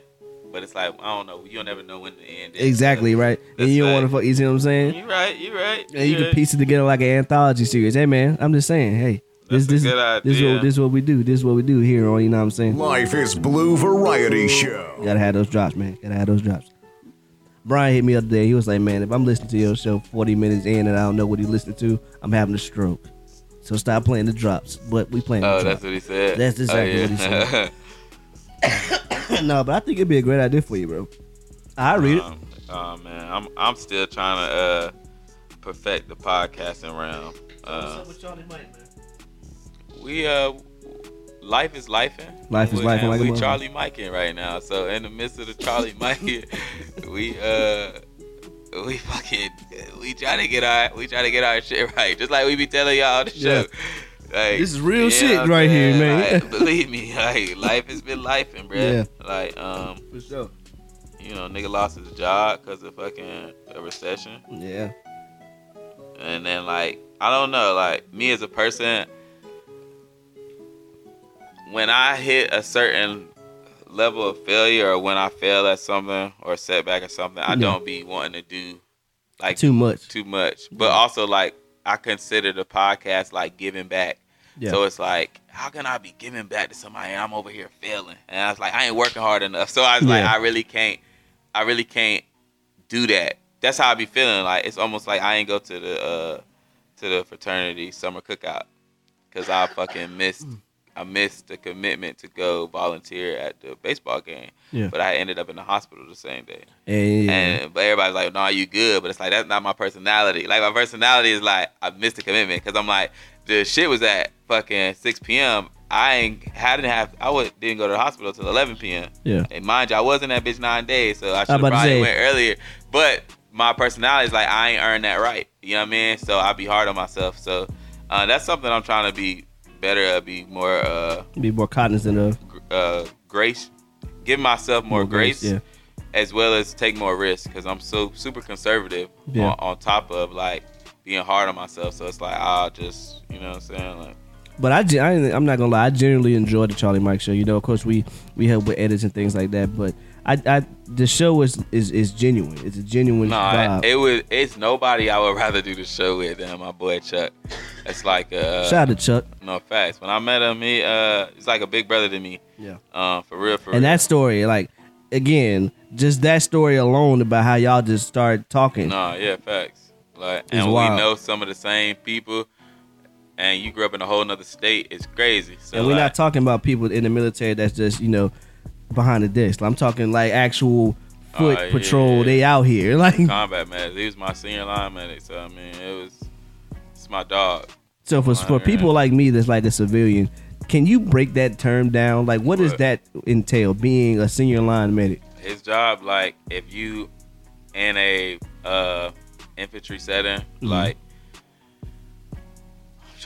but it's like I don't know. You'll never know when the end is. Exactly right. And That's you don't want to fuck. You see what I'm saying? You right. You right. And you yeah. can piece it together like an anthology series. Hey man, I'm just saying. Hey, this That's a this good this is idea. what this is what we do. This is what we do here on. You know what I'm saying? Life is Blue Variety Show. Gotta have those drops, man. Gotta have those drops. Brian hit me the other day. He was like, "Man, if I'm listening to your show 40 minutes in and I don't know what he listening to, I'm having a stroke. So stop playing the drops." But we playing. Oh, the that's drops. what he said. That's exactly oh, what he said. no, but I think it'd be a great idea for you, bro. I read it. Um, oh man, I'm I'm still trying to uh perfect the podcasting realm. Uh, What's up with Charlie Mike, man? we uh life is lifing. Life is We- lifing and like we motherfucker. Charlie Miking right now. So in the midst of the Charlie Miking, we uh we fucking we try to get our we try to get our shit right. Just like we be telling y'all the show. Yeah. Like, This is real you shit know what right here, man. Like, believe me, like life has been lifing, bruh. Yeah. Like um For sure. you know, nigga lost his job because of fucking a recession. Yeah. And then, like, I don't know, like, me as a person, when I hit a certain level of failure or when I fail at something or a setback or something, I Yeah. don't be wanting to do, like, Too much. too much. But also, like, I consider the podcast, like, giving back. Yeah. So it's like, how can I be giving back to somebody and I'm over here failing? And I was like, I ain't working hard enough. So I was like, I really can't. I really can't do that. That's how I be feeling. Like it's almost like I ain't go to the uh to the fraternity summer cookout because I fucking missed I missed the commitment to go volunteer at the baseball game. Yeah. But I ended up in the hospital the same day. And, And but everybody's like, "No, you good?" But it's like that's not my personality. Like my personality is like I missed the commitment because I'm like the shit was at fucking 6 p.m. I ain't hadn't have I would didn't go to the hospital till 11 p.m. yeah. And mind you, I wasn't that bitch nine days, so I should have about to probably say. went earlier. But my personality is like I ain't earned that right. You know what I mean? So I be hard on myself. So uh, that's something I'm trying to be better at, be more uh, Be more cognizant of. uh, grace, give myself more, grace, Yeah. as well as take more risks because I'm so super conservative Yeah. on, on top of like being hard on myself. So it's like I'll just you know what I'm saying like But I, I, I'm not gonna lie. I genuinely enjoy the Charlie Mike show. You know, of course we we help with edits and things like that. But I, I the show is is is genuine. It's a genuine No, vibe. it was. It's nobody I would rather do the show with than my boy Chuck. It's like uh, Shout out to Chuck. no facts. When I met him, he uh, he's like a big brother to me. Yeah. Um, for real, for And real. that story, like again, just that story alone about how y'all just started talking. No, yeah, facts. Like, It's and wild. we know some of the same people. And you grew up in a whole nother state. It's crazy. So and we're like, not talking about people in the military that's just you know behind the desk. I'm talking like actual foot yeah, patrol. yeah. They out here like combat man. He was my senior line medic. So I mean, it was. It's my dog. so for for people like me that's like a civilian. Can you break that term down? Like, what does that entail? Being a senior line medic. his job like if you in a uh infantry setting Mm-hmm. like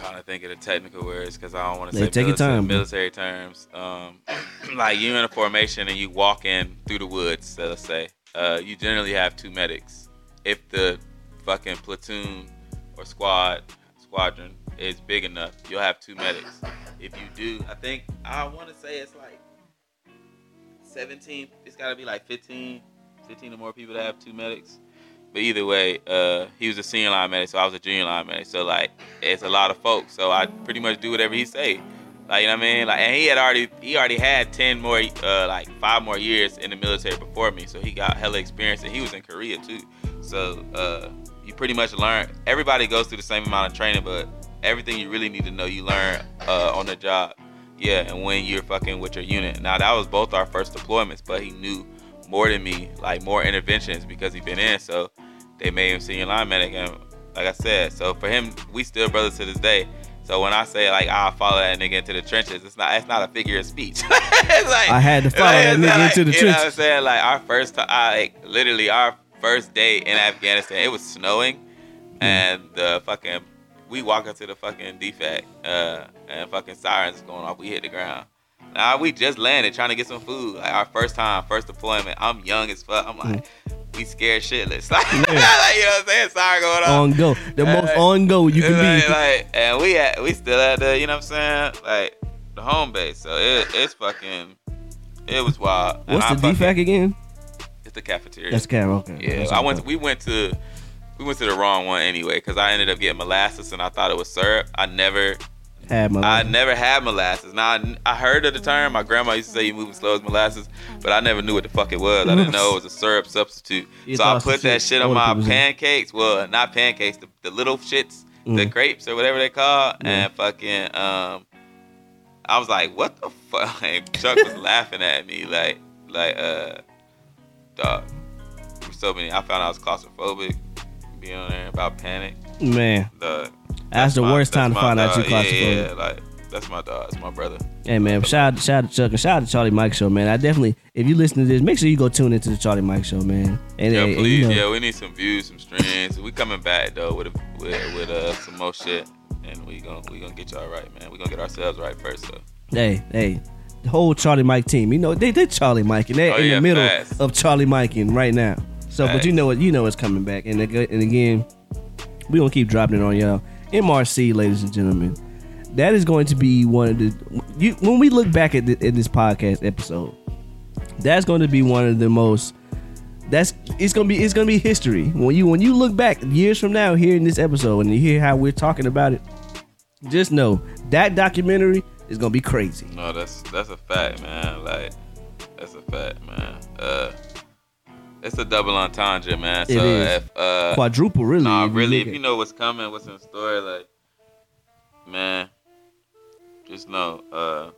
trying to think of the technical words because I don't want to say take military, time, military terms. Um, like you're in a formation and you walk in through the woods. So let's say uh, you generally have two medics. If the fucking platoon or squad squadron is big enough, you'll have two medics. If you do, I think I want to say it's like 17 it's got to be like 15 15 or more people that have two medics but either way uh he was a senior line medic so i was a junior line medic so like it's a lot of folks so i pretty much do whatever he say. Like you know what i mean? Like and he had already he already had 10 more uh like five more years in the military before me so he got hella experience and he was in korea too. So uh you pretty much learn everybody goes through the same amount of training but everything you really need to know you learn uh on the job. Yeah, and when you're fucking with your unit. Now that was both our first deployments, but he knew more than me, like more interventions because he been in. So they made him senior line medic, and like I said, so for him, we still brothers to this day. So when I say like I'll follow that nigga into the trenches, it's not it's not a figure of speech. it's like I had to follow that nigga like, into the you know what I'm saying? Like our first time, I, like literally our first day in Afghanistan, it was snowing, and the fucking we walk into the fucking DFAC, uh, and fucking sirens going off. We hit the ground. Nah, we just landed trying to get some food. Like our first time, first deployment. I'm young as fuck. I'm like, mm. we scared shitless. Like, like, you know what I'm saying? Sorry going off. On go, the most Like, on go you can like, be. like, and we at we still at the, you know what I'm saying? Like the home base. So it, it's fucking, it was wild. And What's I the fucking- DFAC again? It's the cafeteria. That's camera. Okay. Yeah, That's I went. we went to we went to the wrong one anyway because I ended up getting molasses and I thought it was syrup. I never Had my. I never had molasses. Now I, I heard of the term. My grandma used to say you moving slow as molasses, but I never knew what the fuck it was. I didn't know it was a syrup substitute. You so I put that shit on my pancakes. Well, not pancakes, the, the little shits, the Mm. grapes or whatever they call, Yeah. and fucking um, I was like, what the fuck? And Chuck was laughing at me like like uh, dog. So many. I found I was claustrophobic. Being on there about panic. Man, Dog. That's the my- worst time to find out you're Yeah, claustrophobic. Yeah, like that's my dog. That's my brother. Hey man, shout out, shout out to Chuck and shout out to Charlie Mike show, man. I definitely, if you listen to this, make sure you go tune into the Charlie Mike show, man. And, Yeah, and- and, please. you know, Yeah, we need some views, some streams. We coming back though with a, with with uh some more shit, and we gonna we gonna get y'all right, man. We gonna get ourselves right first, though. hey, hey, the whole Charlie Mike team, you know, they did Charlie Mike and they're Oh, in yeah, the middle facts. of Charlie Mike and right now. So, but you know what, you know it's coming back, and and again, we gonna keep dropping it on y'all. MRC, ladies and gentlemen, that is going to be one of the you when we look back at, the, at this podcast episode, that's going to be one of the most that's it's gonna be it's gonna be history when you when you look back years from now hearing this episode and you hear how we're talking about it just know that documentary is gonna be crazy No, that's that's a fact, man. Like that's a fact, man. Uh, It's a double entendre, man. So is. if uh, Quadruple, really. nah, really, if you know what's coming, what's in store, like, man, just know, uh,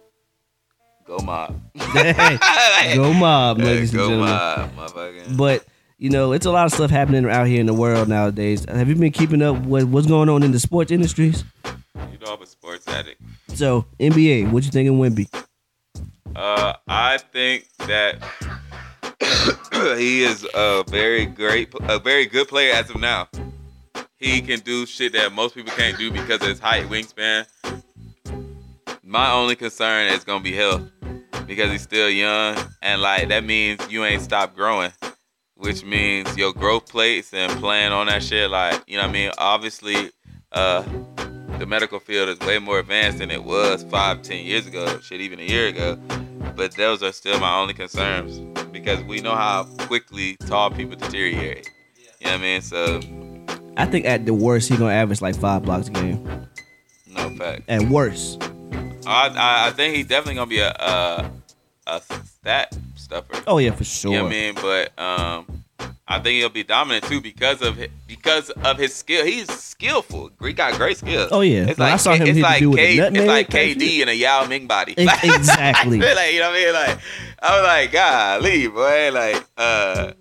go mob. Hey, go mob, Yeah, ladies and go gentlemen. mob, motherfucker. But you know, it's a lot of stuff happening out here in the world nowadays. Have you been keeping up with what's going on in the sports industries? You know I'm a sports addict. So NBA, what you think of Wemby? Uh, I think that he is a very great, a very good player as of now. He can do shit that most people can't do because of his height, wingspan. My only concern is gonna be health because he's still young, and like that means you ain't stopped growing, which means your growth plates and playing on that shit. Like you know what I mean? Obviously, uh, the medical field is way more advanced than it was five, ten years ago. Shit, even a year ago. But those are still my only concerns because we know how quickly tall people deteriorate. You know what I mean? So I think at the worst he gonna average like five blocks a game. no fact. At worst, I, I I think he's definitely gonna be a a, a stat stuffer. oh yeah, for sure. You know what I mean? But um, I think he'll be dominant too because of hi- because of his skill. He's skillful. He got great skills. Oh, yeah. it's Like, like I saw him it's like K, it's like KD in a Yao Ming body. Exactly. like you know what I mean? Like I was like, golly, boy, like uh,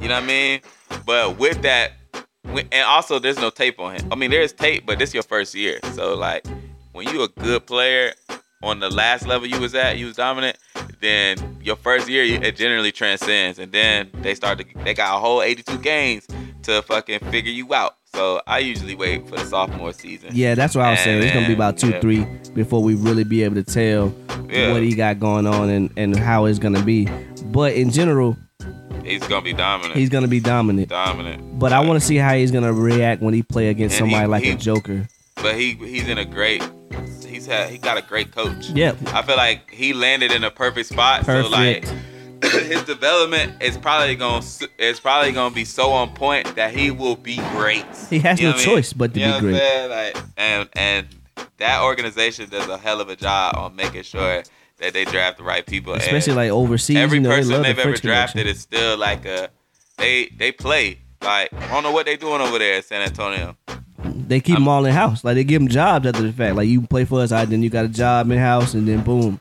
you know what I mean? But with that, and also there's no tape on him. I mean, there's tape, but this your first year, so like when you a good player on the last level you was at, you was dominant. Then your first year, it generally transcends, and then they start to they got a whole 82 games to fucking figure you out. So I usually wait for the sophomore season. Yeah, that's what I was saying. It's gonna be about two, Yeah. three before we really be able to tell Yeah. what he got going on and, and how it's gonna be. But in general, He's gonna be dominant. he's gonna be dominant. dominant. But I want to see how he's gonna react when he play against And he- somebody like he- a Joker. but he he's in a great. He's had he got a great coach. Yep. I feel like he landed in a perfect spot. Perfect. So like his development is probably going is probably going to be so on point that he will be great. He has You no I mean? choice but to You be know what I'm great. Like and and that organization does a hell of a job on making sure that they draft the right people. Especially And like overseas. every you know, person love they've ever French connection. drafted is still like a they they play. Like I don't know what they doing over there at San Antonio. They keep them all in house. Like they give them jobs after the fact. Like you play for us, right, then you got a job in house, and then boom.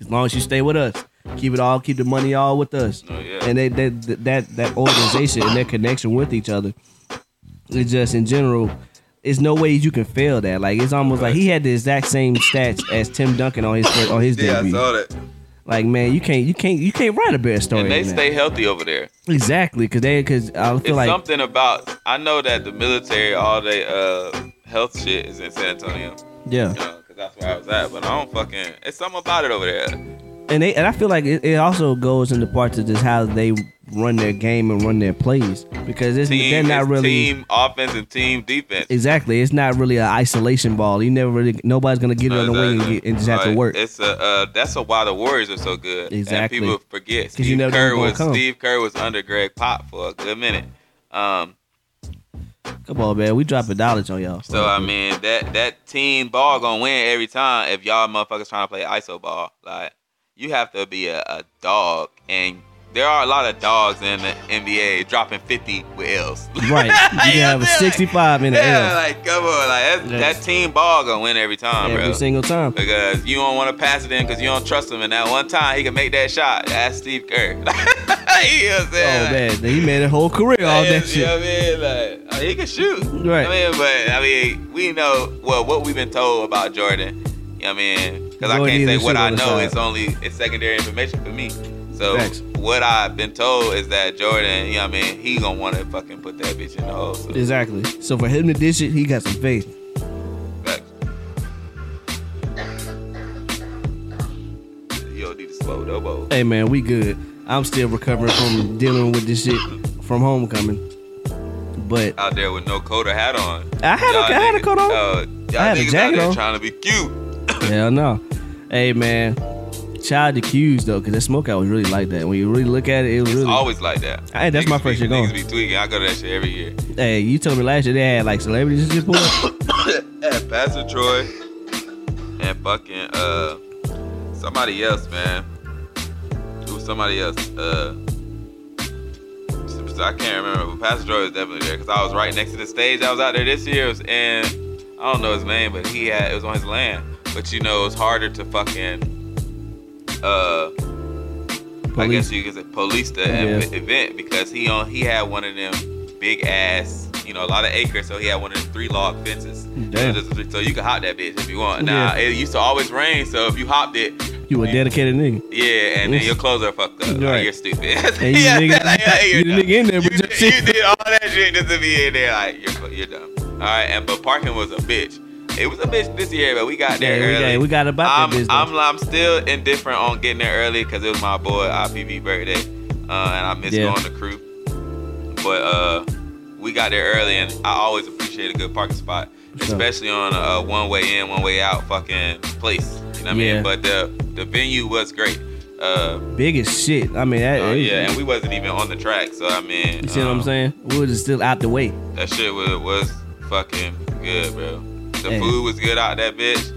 As long as you stay with us, keep it all, keep the money all with us. Oh, yeah. And they, they that that organization and their connection with each other. It's just in general, it's no way you can fail that. Like it's almost like he had the exact same stats as Tim Duncan on his on his Yeah, I debut. saw that. Like man, you can't you can't you can't write a better story. And they stay healthy over there. exactly because they because I feel It's like something about I know that the military, all they uh health shit is in San Antonio. yeah. You know, cause that's where I was at. But I don't fucking. It's something about it over there. and they and I feel like it, it also goes into parts of just how they run their game and run their plays because it's, Team, they're not really team offense and team defense. exactly. It's not really an isolation ball. You never really nobody's gonna get it on the wing and, get, and just have to work. It's a uh, that's a why the Warriors are so good. Exactly. And people forget you Steve know they're Kerr was come. Steve Kerr was under Gregg Pop for a good minute. Um, Come on, man. We dropping dollars on y'all. so I mean that that team ball gonna win every time if y'all motherfuckers trying to play iso ball. Like you have to be a, a dog, and there are a lot of dogs in the NBA dropping 50 with L's. right. You can have a what I'm saying? 65 in the yeah, L like come on, like Yeah. that team ball gonna win every time, every bro. single time. because you don't want to pass it in because you don't trust him. And that one time he can make that shot. That's Steve Kerr. you know what I'm Oh? Like, man, he made a whole career all that You shit. know what I mean? Like, I mean, he can shoot. Right. I mean, but I mean, we know well what we've been told about Jordan. You know what I mean? Because I can't say what I know. side. It's only it's secondary information for me. So Facts. what I've been told is that Jordan, you know what I mean? He gonna want to fucking put that bitch in the hole. So, Exactly. So for him to dish it, he got some faith. facts. Yo, need to slow elbow. Hey man, we good. I'm still recovering from dealing with this shit from homecoming. But out there with no coat or hat on. I had a- Y'all I had a coat on. Uh, y'all I had a jacket there on. trying to be cute. hell no. Hey man, child accused though, cause that smokeout was really like that. When you really look at it, it was It's really. always like that. Hey, that's my first be, year going. Niggas be tweaking. I go to that shit every year. Hey, you told me last year they had like celebrities just pull up. and Pastor Troy and fucking uh somebody else, man. It was somebody else. Uh I can't remember, but Pastor Troy was definitely there because I was right next to the stage. I was out there this year. Was in, I don't know his name, but he had it was on his land. But you know, it was harder to fucking, uh, I guess you could say police the event because he on he had one of them big ass, you know, a lot of acres, so he had one of them three log fences. Damn. So, you can hop that bitch if you want. Now Yeah. it used to always rain, so if you hopped it, You a dedicated nigga. yeah, and then your clothes are fucked up. Right. Like, you're stupid. And you Yeah, nigga, like, yeah, you you're the nigga in there, but shit. you did all that shit just to be in there. Like you're you're dumb. All right, and but parking was a bitch. It was a bitch this year, but we got there Yeah, we early. got, we got about I'm, that business. I'm I'm still indifferent on getting there early because it was my boy IPV birthday, uh, and I missed Yeah. going to the crew. But uh, we got there early, and I always appreciate a good parking spot, Sure. especially on a, one way in, one way out fucking place. You know what I mean? But the the venue was great. Uh, Big as shit. I mean, that, uh, yeah, and we wasn't even on the track, so I mean, you see what I'm um, saying? We was just still out the way. That shit was, was fucking good, bro. The Hey. food was good out that bitch.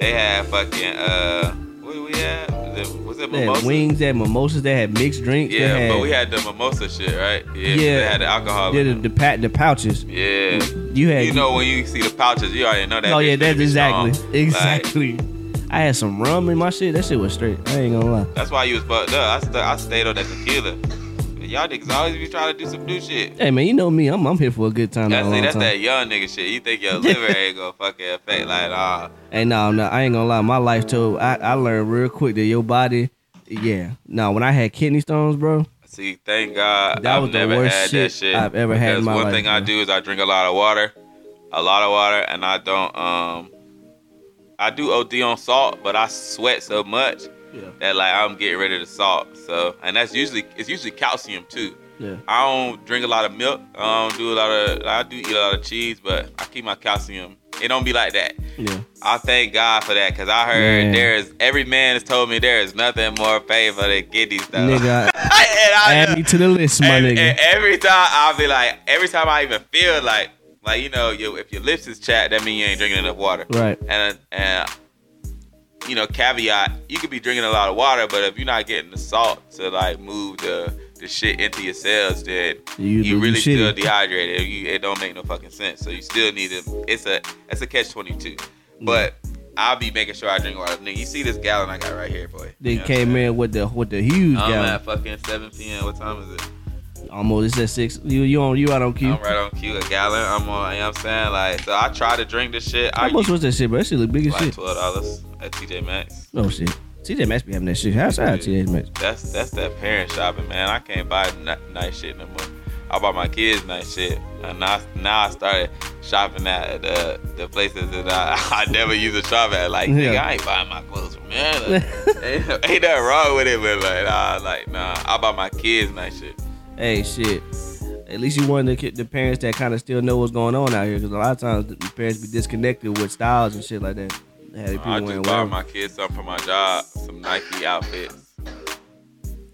They had fucking uh, what we have? Was it, was it They had mimosa? wings, they had mimosas, they had mixed drinks. Yeah, had, but we had the mimosa shit, right? Yeah, Yeah. They had the alcohol. yeah, the, the, pat, the pouches. yeah. You had You know when you see the pouches, you already know that. oh yeah, that's exactly strong. exactly. I had some rum in my shit. That shit was straight. I ain't gonna lie. That's why you was fucked up. I, st- I stayed on that tequila. Y'all niggas always be trying to do some new shit. Hey man, you know me. I'm I'm here for a good time. That's, long that's time. that young nigga shit. You think your liver ain't gonna fucking affect like nah. Hey, no, no, I ain't gonna lie. My life told I, I learned real quick that your body, yeah. No, when I had kidney stones, bro, See, thank God That I've was the worst had shit that shit. I've ever had in my one life, thing I do is I drink a lot of water, a lot of water, and I don't um, I do OD on salt, but I sweat so much Yeah. that like I'm getting rid of the salt. So, and that's usually it's usually calcium too. yeah, I don't drink a lot of milk. I don't do a lot of. I do eat a lot of cheese, but I keep my calcium. It don't be like that. yeah. I thank God for that because I heard Man. there is every man has told me there is nothing more painful than kidney stones. Nigga, I add me to the list, my and, nigga. and every time I'll be like, every time I even feel like, like you know, you, if your lips is chapped, that means you ain't drinking enough water. right. And and you know, caveat, you could be drinking a lot of water, but if you're not getting the salt to like move the the shit into your cells, then You, you, really still dehydrated. You, it don't make no fucking sense. So you still need it. It's a it's a catch twenty two. But I'll be making sure I drink water. Nigga, you see this gallon I got right here, boy. They You know came in with the with the huge I'm gallon. at fucking 7 p.m. What time is it? Almost it's at six. You you on you out on cue. I'm right on cue. A gallon. I'm on. You know what I'm saying? Like, so I try to drink this shit. I How much use was that shit, bro? That shit look big as like shit. twelve dollars at TJ Maxx. Oh shit. TJ Maxx be having that shit. How's that TJ Maxx? That's that's that parent shopping, man. I can't buy n- nice shit no more. I bought my kids nice shit, and now now I started shopping at the the places that I, I never used to shop at. Like, nigga, I ain't buying my clothes from there. Like, ain't, ain't nothing wrong with it, but like, nah, like, nah. I buy my kids nice shit. Hey shit. At least you one of the, the parents that kind of still know what's going on out here, because a lot of times the parents be disconnected with styles and shit like that. Have people I just bought my kids something for my job, some Nike outfits.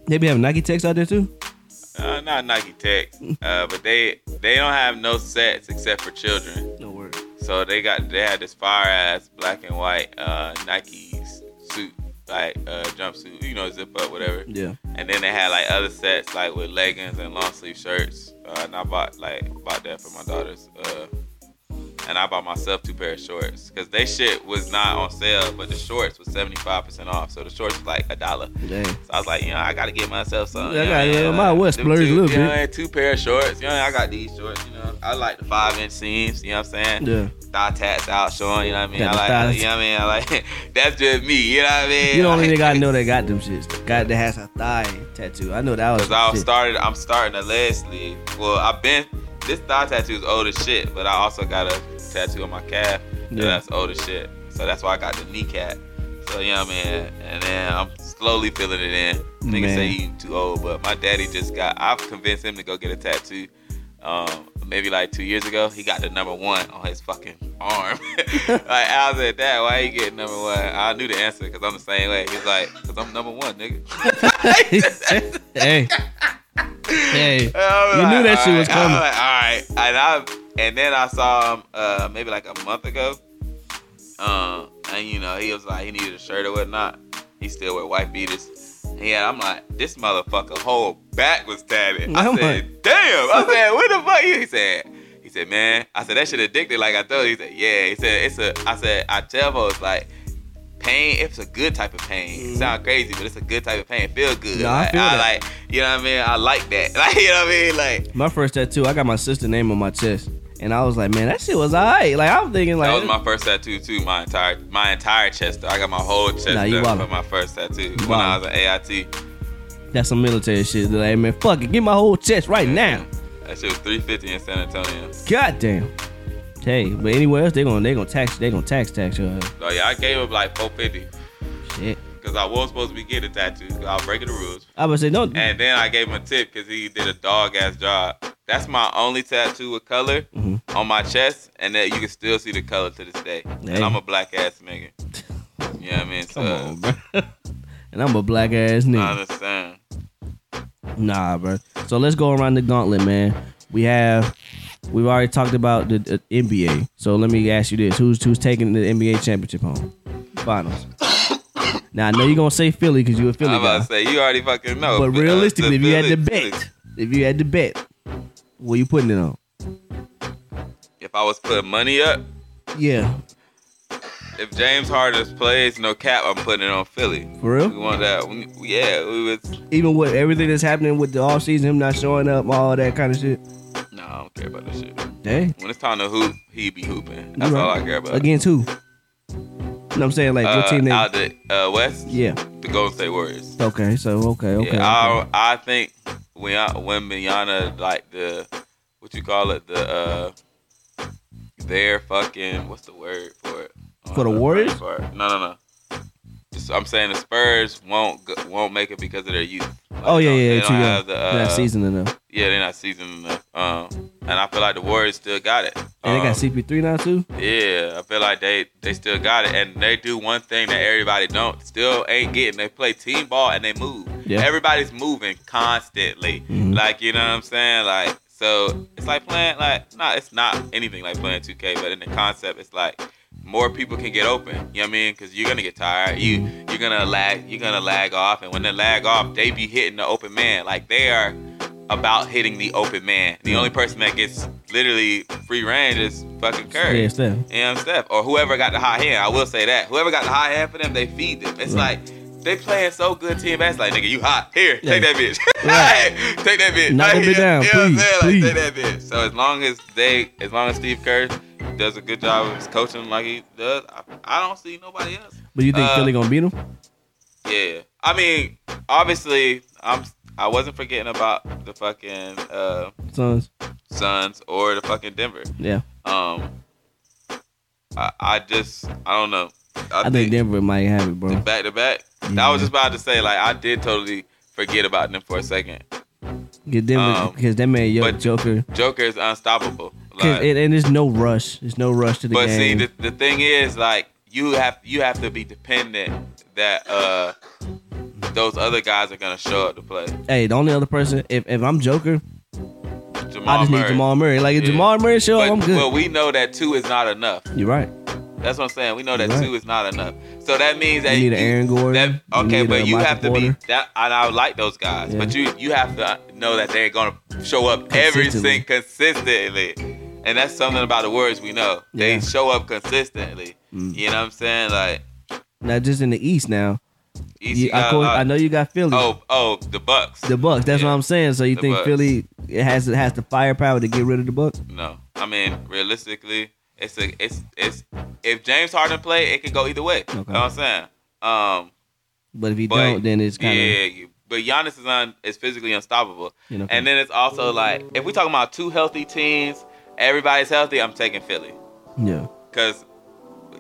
They be having Nike Techs out there too. Uh, not Nike Tech, uh, but they they don't have no sets except for children. No word. So they got they had this fire ass black and white uh, Nike like uh, jumpsuit, you know, zip up, whatever. Yeah. And then they had like other sets like with leggings and long sleeve shirts. Uh, and I bought like bought that for my daughters. Uh, and I bought myself two pair of shorts because they shit was not on sale, but the shorts was seventy five percent off. So the shorts was like a dollar. So I was like, you know, I gotta get myself something. Yeah, I you know got- I yeah, mean? might as well them a two, little you know, bit. and two pair of shorts. You know, I got these shorts. You know, I like the five inch seams. You know what I'm saying? Yeah. Thigh tats out showing. You know what I mean? Got I like. thighs. You know what I mean? I like. That's just me. You know what I mean? You Like- nigga I know that got them shits. Got that has a thigh tattoo. I know that was. Cause I shit. started, I'm starting a leg sleeve. Well, I've been. This thigh tattoo is old as shit, but I also got a tattoo on my calf. Yeah. Yeah. That's old as shit. So that's why I got the kneecap. So you know I mean? And then I'm slowly filling it in. Niggas Man. say he too old, but my daddy just got. I've convinced him to go get a tattoo. Um, maybe like two years ago, he got the number one on his fucking arm. like I was like, Dad, why you getting number one? I knew the answer because I'm the same way. He's like, cause I'm number one, nigga. hey. Hey. You knew that shit was coming. Like, all right, and I and then I saw him uh, maybe like a month ago. Um, and you know he was like he needed a shirt or whatnot. He still wear white beaters. Yeah, I'm like this motherfucker whole back was tatted. I'm I like- said, damn. I said, what the fuck? He said, he said, man. I said that shit addicted. Like I told you. He said, yeah. He said it's a. I said I tell folks like. Pain, it's a good type of pain. It sound crazy, but it's a good type of pain. Feel good. Mm-hmm. Nah, I like, feel that. like, you know what I mean? I like that. Like, you know what I mean? Like, My first tattoo, I got my sister name on my chest, and I was like, man, that shit was alright. Like I'm thinking like that was my first tattoo too. My entire my entire chest. I got my whole chest Nah, you done for my first tattoo You when I was at AIT. that's some military shit. Like man, fuck it, get my whole chest right now. That shit was 350 in San Antonio. God damn. Hey, but anywhere else they gonna they gonna tax they gonna tax tax your ass. Uh. So oh, yeah, I gave him like 450 shit. Because I was supposed to be getting a tattoo. I was breaking the rules. I would say no. And then I gave him a tip because he did a dog ass job. That's my only tattoo with color Mhm. on my chest, and that you can still see the color to this day. Hey. And I'm a black ass nigga. You know what I mean? So, Come on, bro. and I'm a black ass I nigga. understand. Nah, bro. So let's go around the gauntlet, man. We have we've already talked about the, the NBA. So let me ask you this: Who's who's taking the NBA championship home? Finals. Now I know you're gonna say Philly because you're a Philly guy. I'm about guy. to say you already fucking know. But realistically, if you had to bet, if you had to bet, what you putting it on? if I was putting money up, Yeah, if James Harden plays no cap, I'm putting it on Philly. for real. We want that. We, yeah, we was. Even with everything that's happening with the off season, him not showing up, all that kind of shit. No, I don't care about that shit. Dang. When it's time to hoop, he be hooping. That's You all right. I care about. Against who? You know what I'm saying? Like what uh, team they? out the uh, West, Yeah. the Golden State Warriors. Okay. So okay. Okay. yeah, okay. I I think when when Miana like the what you call it the uh their fucking what's the word for it For the don't Warriors? No, no, no. I'm saying the Spurs won't go- won't make it because of their youth. Like, Oh yeah, yeah. They Too don't young. have the uh, Not season enough. Yeah, they're not seasoned enough. Um, and I feel like the Warriors still got it. And they Um, got CP3 now too. yeah, I feel like they they still got it, and they do one thing that everybody don't still ain't getting. They play team ball and they move. Yeah. Everybody's moving constantly. Mhm. Like you know what I'm saying? Like so, it's like playing like not. It's not anything like playing 2K, but in the concept, it's like more people can get open. You know what I mean? Because you're gonna get tired. You you're gonna lag. You're gonna lag off, and when they lag off, they be hitting the open man. Like they are about hitting the open man. The only person that gets literally free range is fucking Curry. Yeah, Steph. And Steph, or whoever got the hot hand. I will say that. Whoever got the hot hand for them, they feed them. It's Right. like they playing so good team bass. Like, nigga, you hot. Here, Yeah. take that bitch. Right. take that bitch. Knock Like, bitch down, You know what I'm please, saying? please. Like, take that bitch. So as long as they, as long as Steve Kerr does a good job of his coaching like he does, I, I don't see nobody else. But you think Uh, Philly gonna beat him? Yeah. I mean, obviously, I'm. I wasn't forgetting about the fucking uh, Sons. Suns or the fucking Denver. Yeah. Um, I, I just I don't know. I, think Denver might have it, bro. back to back. I was just about to say like I did totally forget about them for a second. Get Denver Um, because that man, yo, Joker. Joker is unstoppable. Like, and, and there's no rush. There's no rush to the game. but see, the, the thing is like you have you have to be dependent that uh those other guys are gonna show up to play. hey, the only other person, if, if I'm Joker, Jamal I just Murray. need Jamal Murray. Like if Yeah. Jamal Murray show up, I'm good. Well, we know that two is not enough. You're right. That's what I'm saying. We know that Right. two is not enough. So that means that You need an Aaron Gordon. That, okay, need but you Michael have to be that. And I like those guys, Yeah. but you you have to know that they're gonna show up every Consistently. sing consistently, and that's something about the Warriors we know. They Yeah. show up consistently. Mm. You know what I'm saying? Like, Now just in the East now. East, You, I, got a co- lot- I know you got Philly. Oh, oh, the Bucks. The Bucks. That's Yeah. what I'm saying. So you The think Bucks. Philly it has it has the firepower to get rid of the Bucks? No, I mean realistically, it's a it's it's if James Harden play, it could go either way. You know what I'm saying? Um, But if he But, don't, then it's kind of yeah, you- but Giannis is on is physically unstoppable. you know. And then it's also like if we talking about two healthy teams, everybody's healthy. I'm taking Philly yeah, because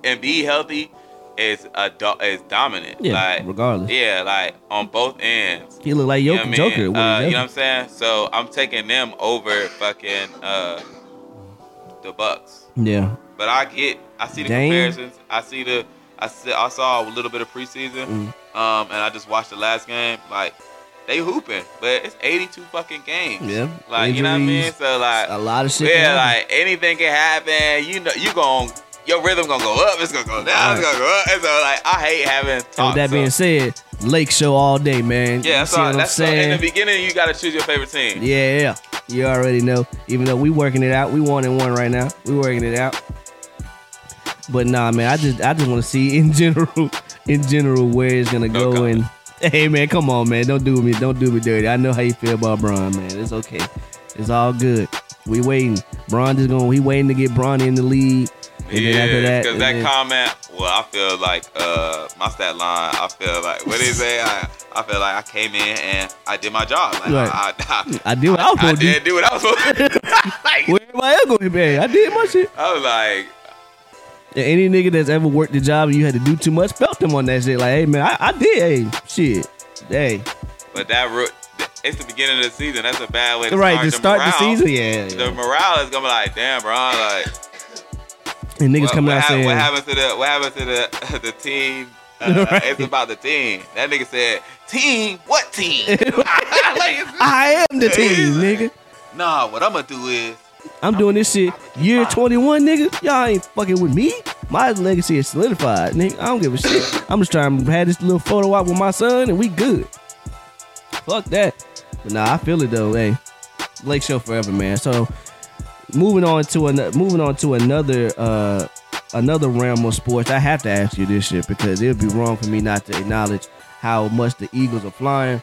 and be healthy is a do- is dominant. yeah. like regardless, yeah, like on both ends. he look like You Joker. know I mean? uh, you know what I'm saying? So I'm taking them over fucking uh, the Bucks. yeah, But I get, I see the Dame? comparisons. I see the, I see, I saw a little bit of preseason, Mm. um, and I just watched the last game. Like they hooping, but it's 82 fucking games. Yeah. like you know what I mean. So like, a lot of shit. yeah, like anything can happen. You know, you gon' your rhythm gonna go up, it's gonna go down, it's gonna go up. And so like I hate having talk, with that so- being said, Lake Show all day, man. Yeah, that's all. what I'm saying. In the beginning, you gotta choose your favorite team. Yeah, yeah. You already know. Even though we working it out, we one and one right now. We working it out. But nah, man, I just I just want to see in general, in general, where it's gonna go. comment. And hey, man, come on, man, don't do me, don't do me dirty. I know how you feel about Bron, man. It's okay. It's all good. We waiting. Bron just going. He waiting to get Braun in the league. And that, because that then- comment, well, I feel like uh my stat line. I feel like what did he say? I, I feel like I came in and I did my job. Like Right. I, I, I did what I was supposed to do. did do what I was supposed to. do. like, Where everybody else going, man? I did my shit. I was like, And any nigga that's ever worked the job and you had to do too much, felt them on that shit. Like, hey man, I, I did. Hey, shit. Hey, but that ro- it's the beginning of the season. That's a bad way to right start to start the morale. season. Yeah, The morale is gonna be like, damn, bro. Like, and niggas what, coming what, out saying, what happened to the what happened to the the team? Uh, Right. It's about the team. That nigga said, "Team? What team?" Like, I am the team, nigga. Nah, what I'm gonna do is I'm doing this shit year 21, nigga. Y'all ain't fucking with me. My legacy is solidified, nigga. I don't give a shit. I'm just trying to have this little photo op with my son and we good. Fuck that. But nah, I feel it though. Hey, Lake Show forever, man. So moving on to another, moving on to another, uh, another realm of sports. I have to ask you this shit because it would be wrong for me not to acknowledge how much the Eagles are flying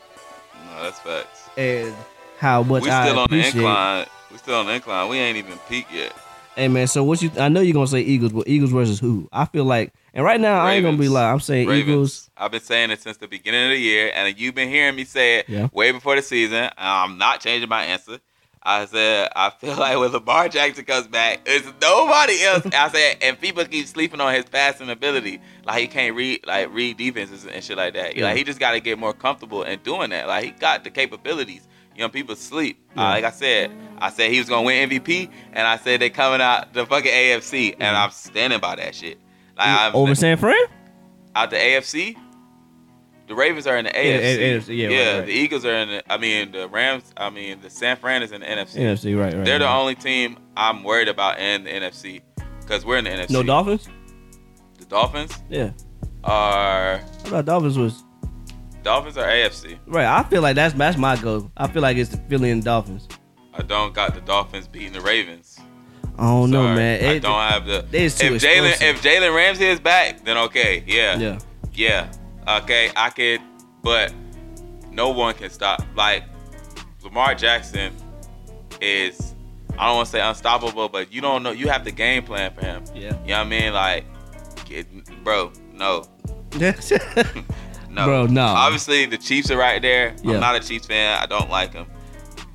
no, that's facts. and how much We I still on the appreciate. incline. We still on the incline. We ain't even peaked yet. Hey man, so what you? I know you're gonna say Eagles, but Eagles versus who? I feel like, and right now I ain't gonna be Ravens. lying. I'm saying Ravens. Eagles. I've been saying it since the beginning of the year, and you've been hearing me say it Yeah. way before the season. I'm not changing my answer. I said I feel like when Lamar Jackson comes back, it's nobody else. I said, and people keep sleeping on his passing ability, like he can't read like read defenses and shit like that. Yeah. Like he just got to get more comfortable in doing that. Like he got the capabilities. You know, people sleep. Uh, like I said, I said he was gonna win MVP, and I said they coming out the fucking AFC, and I'm standing by that shit. Like I'm, over San Fran. out the AFC. The Ravens are in the AFC. A- AFC, yeah, right, right. the Eagles are in the. I mean, the Rams. I mean, the San Fran is in the NFC. NFC, right, right. They're the right. only team I'm worried about in the NFC because we're in the NFC. No Dolphins. The Dolphins Yeah, are I thought Dolphins was Dolphins are AFC. right. I feel like that's that's my goal. I feel like it's the Philly and Dolphins. I don't got the Dolphins beating the Ravens. I don't know, Sorry. man. I It- don't have the. if Jalen if Jalen Ramsey is back, then okay, yeah, yeah, Yeah. Okay, I could, but no one can stop. Like Lamar Jackson is, I don't want to say unstoppable, but you don't know. You have the game plan for him. yeah. You know what I mean? Like, get, bro, no, no, Bro, no. Obviously, the Chiefs are right there. Yeah. I'm not a Chiefs fan. I don't like them,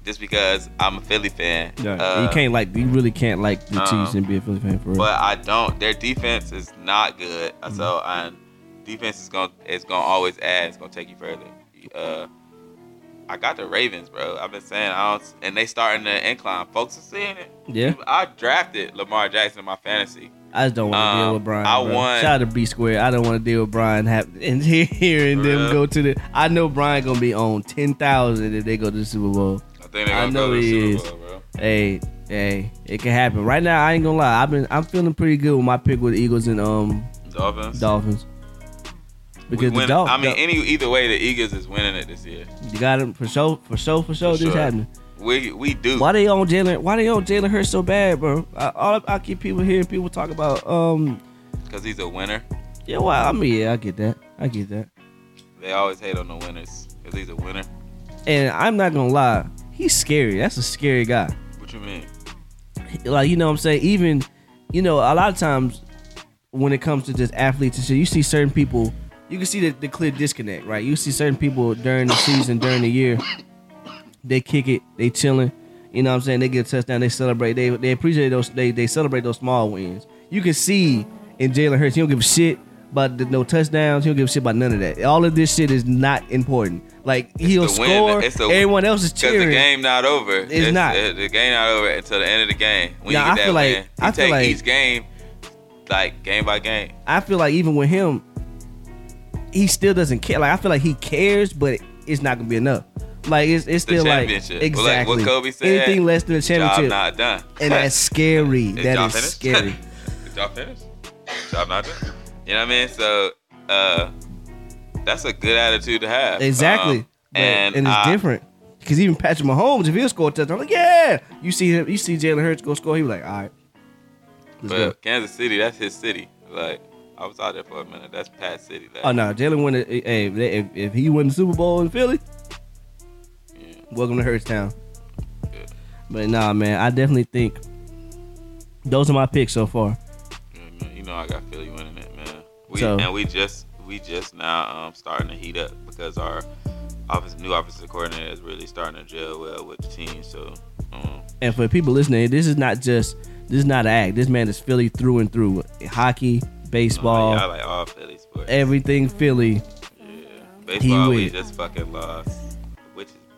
just because I'm a Philly fan. Yeah, Uh, you can't like you really can't like the uh, Chiefs and be a Philly fan for real. but I don't. Their defense is not good. Mm-hmm. So and defense is gonna it's gonna always add. It's gonna take you further. Uh, I got the Ravens, bro. I've been saying I don't, and they starting to incline. Folks are seeing it. yeah, I drafted Lamar Jackson in my fantasy. I just don't want to deal um, with Brian. I bro. won- Shout out to B Square. I don't want to deal with Brian have, and hearing them Real. go to the. I know Brian gonna be on ten thousand if they go to the Super Bowl. I think I know go to the he Super is. Bowl, bro. Hey, hey, it can happen. Right now, I ain't gonna lie. I've been I'm feeling pretty good with my pick with Eagles and um Dolphins. Dolphins. Because the win- Dol- I mean, any either way, the Eagles is winning it this year. you got them for sure, for sure, for sure. For this sure. happening. We we do. Why they on Jalen? Why they on Jalen Hurts so bad, bro? I, all I keep people hearing people talk about um. Because he's a winner. Yeah, well, I mean, yeah, I get that. I get that. They always hate on the winners because he's a winner. And I'm not gonna lie, he's scary. That's a scary guy. What you mean? Like you know what I'm saying. Even you know a lot of times when it comes to just athletes and shit, you see certain people. You can see the, the clear disconnect, right? You see certain people during the season, during the year, they kick it, they chilling. You know what I'm saying? They get a touchdown, they celebrate, they they appreciate those, they they celebrate those small wins. You can see in Jalen Hurts, he don't give a shit about the, no touchdowns. He don't give a shit about none of that. All of this shit is not important. Like he'll score, It's everyone else is Because cheering. the game not over. It's not. The, the game not over until the end of the game. When you I get that feel like- win, you I feel like- each game like game by game. I feel like even with him, he still doesn't care. Like I feel like he cares, but it's not gonna be enough. Like it's it's still like exactly Well, like what Kobe said, anything less than a championship, Job not done. and that's scary. Is that finished? scary. Is y'all finished? I'm not done. You know what I mean? So uh, that's a good attitude to have. Exactly. Um, But- and and it's I- different. Because even Patrick Mahomes, if he'll score a touchdown, like, yeah. You see him, you see Jalen Hurts go score, he be like, all right. Let's But go. Kansas City, that's his city. Like I was out there for a minute. That's Pat City. Like, Oh no, Jalen win. Hey, if, if, he win the Super Bowl in Philly. Welcome to Hurtstown. Yeah. But nah, man, I definitely think those are my picks so far. Yeah, man, you know I got Philly winning it, man. We So- and we just we just now um, starting to heat up because our office new offensive coordinator is really starting to gel well with the team. So um, And for people listening, this is not just this is not an act. This man is Philly through and through. Hockey, baseball, I like all Philly sports. everything Philly. yeah, baseball we just fucking lost,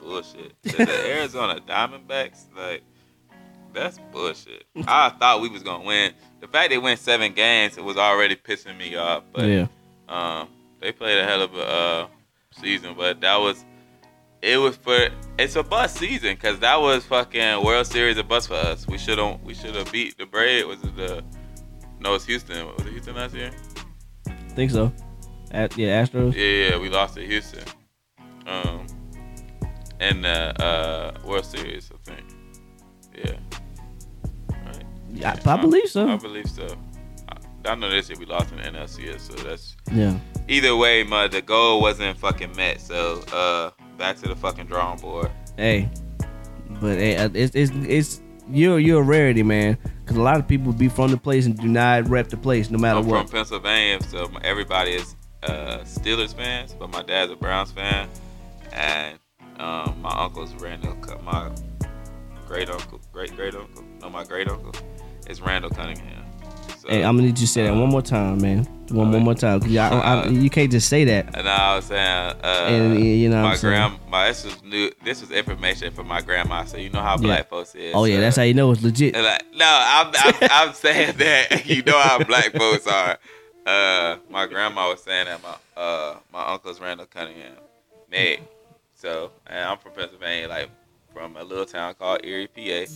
bullshit. The Arizona Diamondbacks, like that's bullshit. I thought we was gonna win. The fact they went seven games, it was already pissing me off. But yeah, Um, they played a hell of a uh, season, but that was it was for it's a bust season because that was fucking World Series a bust for us. We should have we should have beat the Braves. Was it the no? It's Houston. Was it Houston last year? think so. At, yeah, Astros. Yeah, yeah, we lost to Houston. Um, in the uh, World Series, I think. Yeah. Right. Yeah, I, I believe so. I believe so. I, I know this year we lost in the NLCS, so that's Yeah. either way, my the goal wasn't fucking met. So uh, back to the fucking drawing board. Hey, but hey, uh, it's it's it's you're you're a rarity, man. Because a lot of people be from the place and do not rep the place, no matter what. I'm from Pennsylvania, so everybody is uh, Steelers fans, but my dad's a Browns fan, and um, my uncle's Randall. My great uncle, great great uncle, no, my great uncle is Randall Cunningham. So, Hey, I'm gonna need you to say that one more time, man. One, one Alright. more time, cause I, I, I, you can't just say that. and I was saying, uh, And, you know my I'm saying? grand, my this was new. This was information for my grandma, so you know how black folks is. Oh yeah, so- that's how you know it's legit. Like, no, I'm, I'm, I'm saying that you know how black folks are. Uh, my grandma was saying that my uh my uncle's Randall Cunningham, Meg. So, and I'm from Pennsylvania, like from a little town called Erie, PA,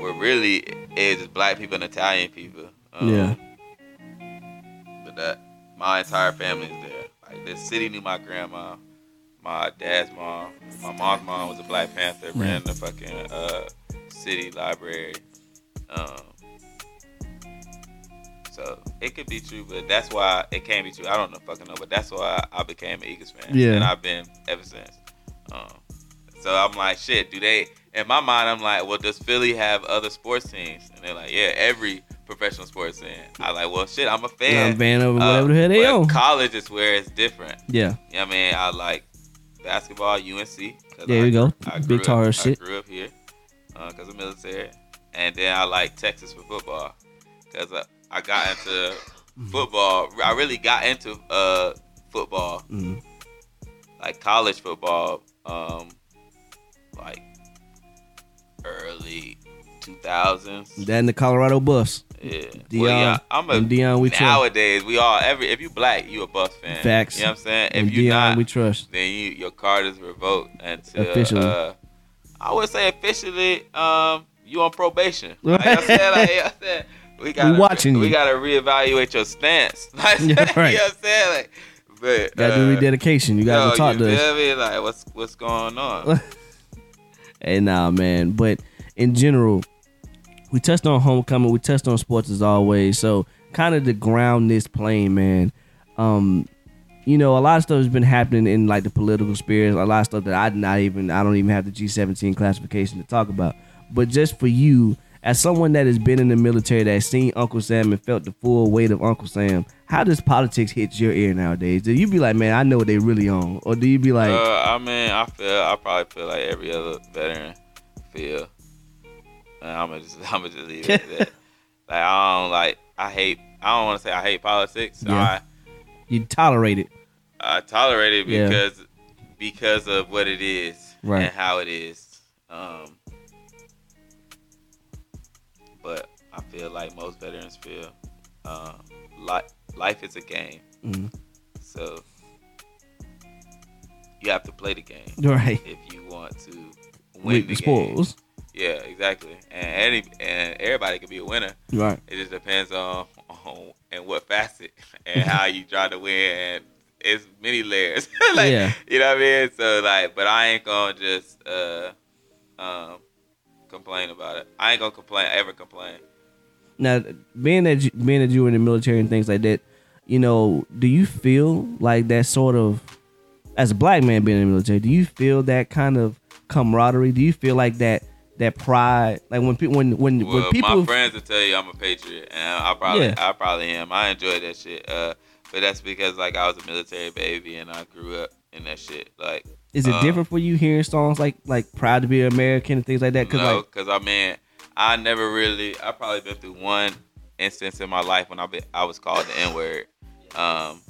where really it's just black people and Italian people. Um, Yeah. But that my entire family is there. Like the city knew my grandma, my dad's mom, my mom's mom was a Black Panther, ran the fucking uh city library. Um, so it could be true, but that's why it can't be true. I don't know fucking know, but that's why I became an Eagles fan. Yeah. And I've been ever since. Um, so I'm like, shit, do they in my mind I'm like, well, does Philly have other sports teams? And they're like, yeah, every professional sports team. I like, well shit, I'm a fan. I'm a fan of Uh, whatever the hell they own. College is where it's different. Yeah, You know what I mean? I like basketball, UNC. There I you go. I Big Tar shit. I grew up here because of military. And then I like Texas for football because I, I got into football. I really got into uh, football, Mhm. like college football, um, like early 2000s. that and the Colorado Buffs. Yeah. Deion- well, yeah, I'm a and Deion we trust. nowadays we all every if you black you a Buff fan. Facts. You know what I'm saying? If you not, we trust. then you your card is revoked until Officially. Uh, I would say officially, um, you on probation. Like I said, like I said, we got watching We you. gotta reevaluate your stance. Like, Yeah, You know right. what I'm saying? Like, but Gotta do uh, rededication. You gotta yo, talk you to us. me? Like what's what's going on? Hey, nah, man. But in general, we touched on homecoming. We touched on sports as always. So kind of to ground this plane, man. Um, you know, a lot of stuff has been happening in like the political sphere. A lot of stuff that I did not even I don't even have the G17 classification to talk about. But just for you, as someone that has been in the military, that's seen Uncle Sam and felt the full weight of Uncle Sam, how does politics hit your ear nowadays? Do you be like, man, I know what they really on, or do you be like, uh, I mean, I feel I probably feel like every other veteran feel. And I'm gonna just I'm gonna just leave it at that. Like I don't like I hate I don't want to say I hate politics. Yeah. you tolerate it? I I tolerate it Yeah. because because of what it is Right. and how it is. Um, but I feel like most veterans feel uh, life life is a game, Mhm. so you have to play the game Right. if you want to win the spoils. Yeah, exactly. And any and everybody can be a winner. Right. It just depends on on and what facet and how you try to win and it's many layers. like, Yeah. You know what I mean? So like, but I ain't gonna just uh um complain about it. I ain't gonna complain ever complain. Now, being that you, being that you were in the military and things like that, you know, do you feel like that sort of, as a black man being in the military, do you feel that kind of camaraderie? Do you feel like that that pride, like when people when when Well, when people my friends will tell you I'm a patriot, and I probably, Yeah. I probably am. I enjoy that shit. Uh, but that's because like I was a military baby, and I grew up in that shit. Like, is it uh, different for you hearing songs like like "Proud to Be American" and things like that? Because no, like because I mean, I never really. I probably been through one instance in my life when I been, I was called the N word. Um,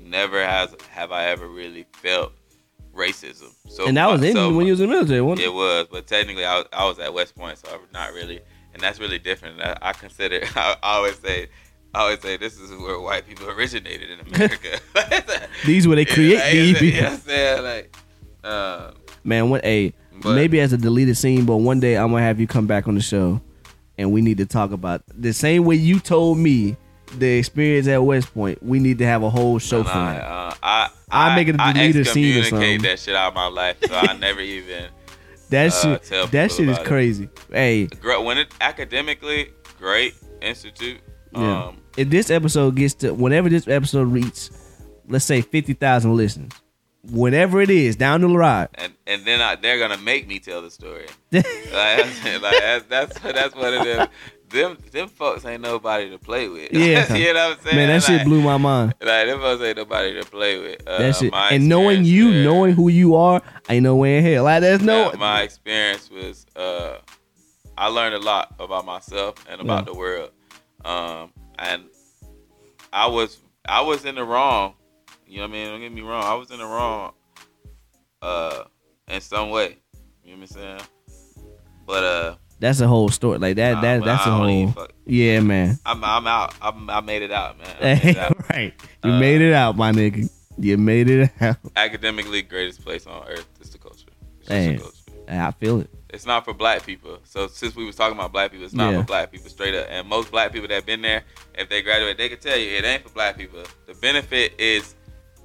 never has have I ever really felt racism. So and that was in so when you was in the military. wasn't it? It was, but technically, I was, I was at West Point, so I'm not really, and that's really different. I, I consider, I, always say, I always say, this is where white people originated in America. These were they create Yeah, these like, you know what I'm saying? Like, uh, Man, what a But- maybe as a deleted scene, but one day I'm gonna have you come back on the show, and we need to talk about the same way you told me the experience at West Point. We need to have a whole show for nah, that. uh, I, I'll I, make it a deleted scene or something. that shit out of my life, so I never even. That uh, shit, that shit is it. crazy. Hey, When it academically great institute, yeah. um, if this episode gets to whenever this episode reaches, let's say fifty thousand listens, whatever it is down the ride. and and then I, they're gonna make me tell the story. like, that's, like that's, that's that's what it is. Them them folks ain't nobody to play with. Yeah. you know what I'm saying? Man, that shit blew my mind. Like them folks ain't nobody to play with. Uh, That shit, and knowing you, there- knowing who you are, ain't no way in hell. Like there's no. Yeah, my experience was uh, I learned a lot about myself and about Yeah. the world. Um, and I was I was in the wrong. You know what I mean? Don't get me wrong. I was in the wrong uh in some way. You know what I'm saying? But uh That's a whole story. Like that. Nah, that that's I a whole. fuck- Yeah, man. I'm I'm out. I'm, I made it out, man. It out. right. You Uh, made it out, my nigga. You made it out. Academically greatest place on earth is the culture. It's the culture. I feel it. It's not for black people. So since we was talking about black people, it's not Yeah. for black people straight up. And most black people that been there, if they graduate, they can tell you it ain't for black people. The benefit is,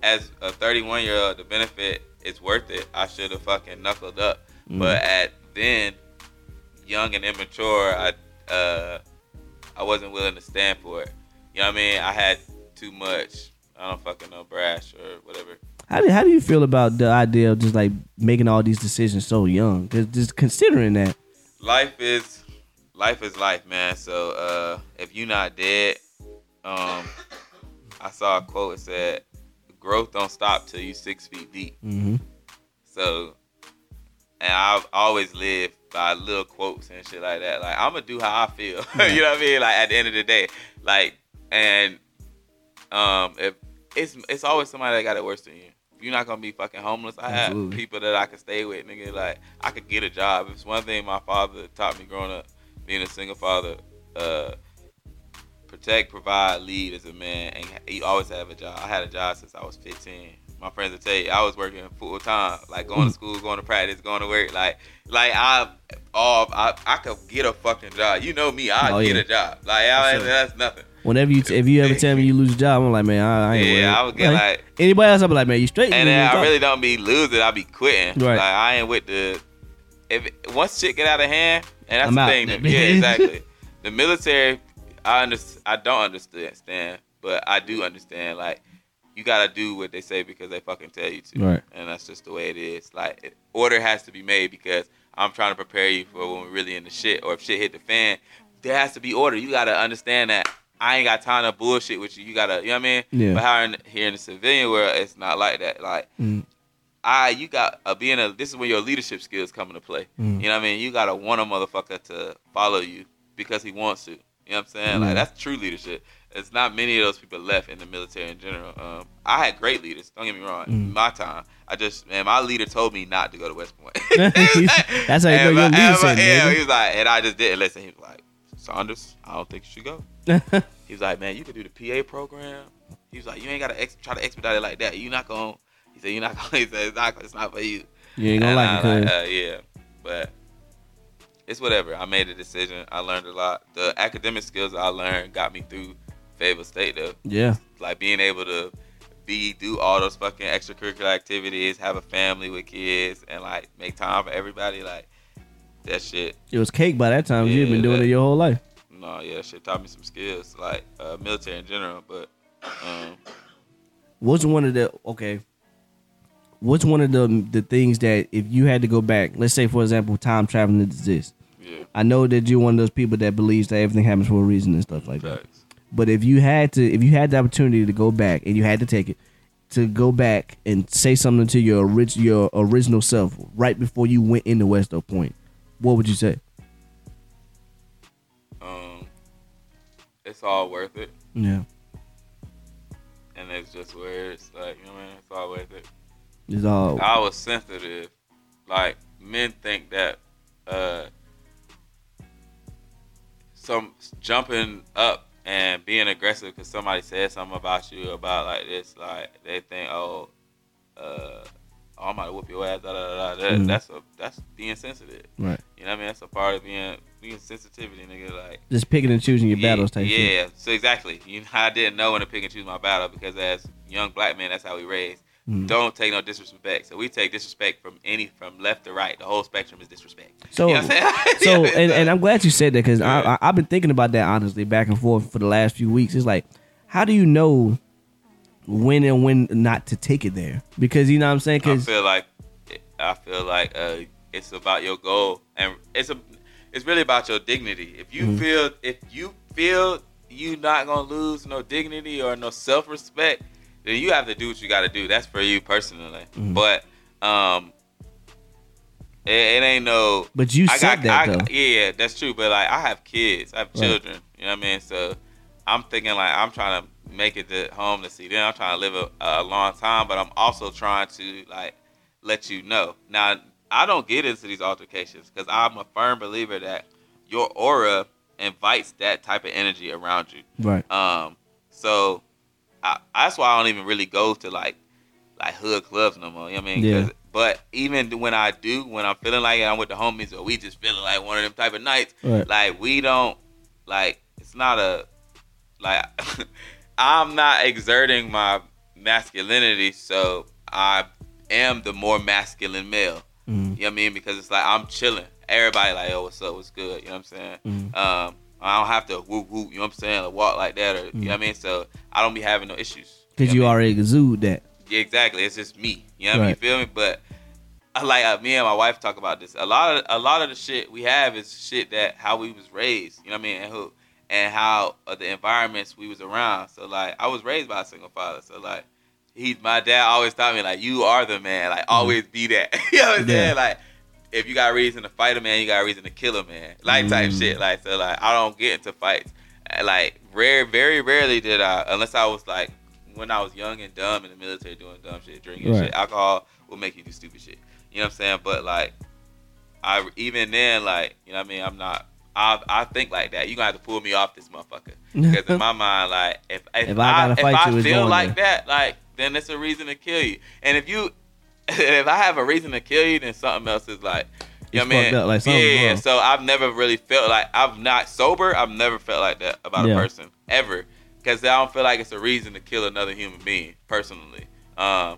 as a 31 year old, the benefit is worth it. I should have fucking knuckled up. Mm. But at then, young and immature, I uh, I wasn't willing to stand for it. You know what I mean? I had too much. I don't fucking know brash or whatever. How do, how do you feel about the idea of just like making all these decisions so young? Cause just considering that. life is life is life, man. So uh, if you're not dead, um, I saw a quote that said, "Growth don't stop till you six feet deep." hmm So, and I've always lived by little quotes and shit like that. Like I'm gonna do how I feel. you know what I mean? Like at the end of the day, like and um, if it's it's always somebody that got it worse than you. You're not gonna be fucking homeless. I Absolutely. have people that I can stay with, nigga. Like I could get a job. It's one thing my father taught me growing up, being a single father. Uh, protect, provide, lead as a man, and you always have a job. I had a job since I was 15. My friends will tell you I was working full time, like going Mm. to school, going to practice, going to work. Like, like I, all I, I could get a fucking job. You know me, I Oh, get yeah. a job. Like, I, sure. that's nothing. Whenever you, if you ever tell me you lose a job, I'm like, man, I, I ain't worried. Yeah, I would get like, anybody else. I'll be like, man, you straight? and then I job. really don't be losing. I be quitting. Right. Like I ain't with the. If once shit get out of hand, and that's I'm the out. thing. yeah, exactly. the military, I under, I don't understand, but I do understand. Like you gotta do what they say because they fucking tell you to, Right. and that's just the way it is. Like order has to be made because I'm trying to prepare you for when we're really in the shit, or if shit hit the fan, there has to be order. You gotta understand that. I ain't got time to bullshit with you. You gotta, you know what I mean? Yeah. But how in, here in the civilian world, it's not like that. Like Mm. I you got uh, being a this is where your leadership skills come into play. Mm. You know what I mean? You gotta want a motherfucker to follow you because he wants to. You know what I'm saying? Yeah. Like that's true leadership. It's not many of those people left in the military in general. Um, I had great leaders. Don't get me wrong. Mm. My time, I just man, my leader told me not to go to West Point. That's how you know And your leader said, Yeah, he was like, and I just didn't listen. He was like, Saunders, I don't think you should go. He was like, man, you could do the PA program. He was like, you ain't gotta ex- try to expedite it like that. You're not gonna. He said, you're not gonna. He said, it's not, it's not for you. You ain't gonna And like I it, cuz. uh, yeah, but it's whatever. I made a decision. I learned a lot. The academic skills I learned got me through Fayetteville State though. Yeah. Like being able to be do all those fucking extracurricular activities, have a family with kids, and like make time for everybody. Like that shit. It was cake by that time. You've been doing that- it your whole life. No, yeah, shit taught me some skills, like uh, military in general. But um, What's one of the okay? What's one of the the things that if you had to go back, let's say for example, time traveling exists. Yeah, I know that you're one of those people that believes that everything happens for a reason and stuff like that. facts. But if you had to, if you had the opportunity to go back and you had to take it, to go back and say something to your orig- your original self right before you went into West Point, what would you say? Um, it's all worth it, Yeah, and it's just where it's like you know, what I mean, it's all worth it. it's all I was sensitive. Like men think that uh some jumping up and being aggressive because somebody said something about you about like this, like they think, oh, uh, oh, I'm gonna whoop your ass. Da, da, da, da. That, Mhm. That's a that's being sensitive. right. You know what I mean? That's a part of being being sensitivity, nigga. Like Just picking and choosing your yeah, battles type Yeah, shit. so exactly. You know, I didn't know when to pick and choose my battle because as young black men, that's how we raised. Mhm. Don't take no disrespect. So we take disrespect from any from left to right. The whole spectrum is disrespect. So, You know so, Yeah, and, and I'm glad you said that because Yeah. I, I I've been thinking about that honestly back and forth for the last few weeks. It's like, how do you know when and when not to take it there? Because you know what I'm saying? I Because feel like I feel like uh, it's about your goal, and it's a it's really about your dignity. If you Mhm. feel if you feel you not gonna lose no dignity or no self respect, you have to do what you got to do. That's for you personally. Mhm. But um, it, it ain't no. but you I said got, that I, though. Yeah, that's true. But like, I have kids, I have Right. children. You know what I mean? So I'm thinking like I'm trying to make it to home to see them. I'm trying to live a, a long time, but I'm also trying to like let you know. Now I don't get into these altercations because I'm a firm believer that your aura invites that type of energy around you. Right. Um, so I, that's why I don't even really go to like like hood clubs no more. You know what I mean? Yeah. But even when I do, when I'm feeling like it, I'm with the homies, or we just feeling like one of them type of nights. Right. Like we don't like it's not a like I'm not exerting my masculinity, so I am the more masculine male. Mhm. You know what I mean? Because it's like I'm chilling. Everybody like, oh, what's up? What's good? You know what I'm saying? Mhm. Um, I don't have to whoop whoop. You know what I'm saying? Or walk like that, or you know what I mean? So I don't be having no issues. Because know you what mean? already exude that. Yeah, exactly. It's just me. You know what I mean? Right. You feel me? But I like uh, me and my wife talk about this. A lot of a lot of the shit we have is shit that how we was raised. You know what I mean? And who and how uh, the environments we was around. So like I was raised by a single father. So like he, my dad always taught me like you are the man. Like always be that. you know what I'm Mm-hmm. Yeah. saying? Like if you got a reason to fight a man, you got a reason to kill a man. Like type Mm. shit. Like so like I don't get into fights. Like rare, very rarely did I, unless I was like when I was young and dumb in the military doing dumb shit, drinking Right. shit. Alcohol will make you do stupid shit. You know what I'm saying? But like, I even then, like, you know what I mean? I'm not. I I think like that. You gonna have to pull me off this motherfucker because in my mind, like, if if, If I I, if I feel like there. that, like, then it's a reason to kill you. And if you, if I have a reason to kill you, then something else is like. You know what I mean? up, like, yeah, wrong. so I've never really felt like I'm not sober. I've never felt like that about Yeah. a person ever, because I don't feel like it's a reason to kill another human being personally. Um,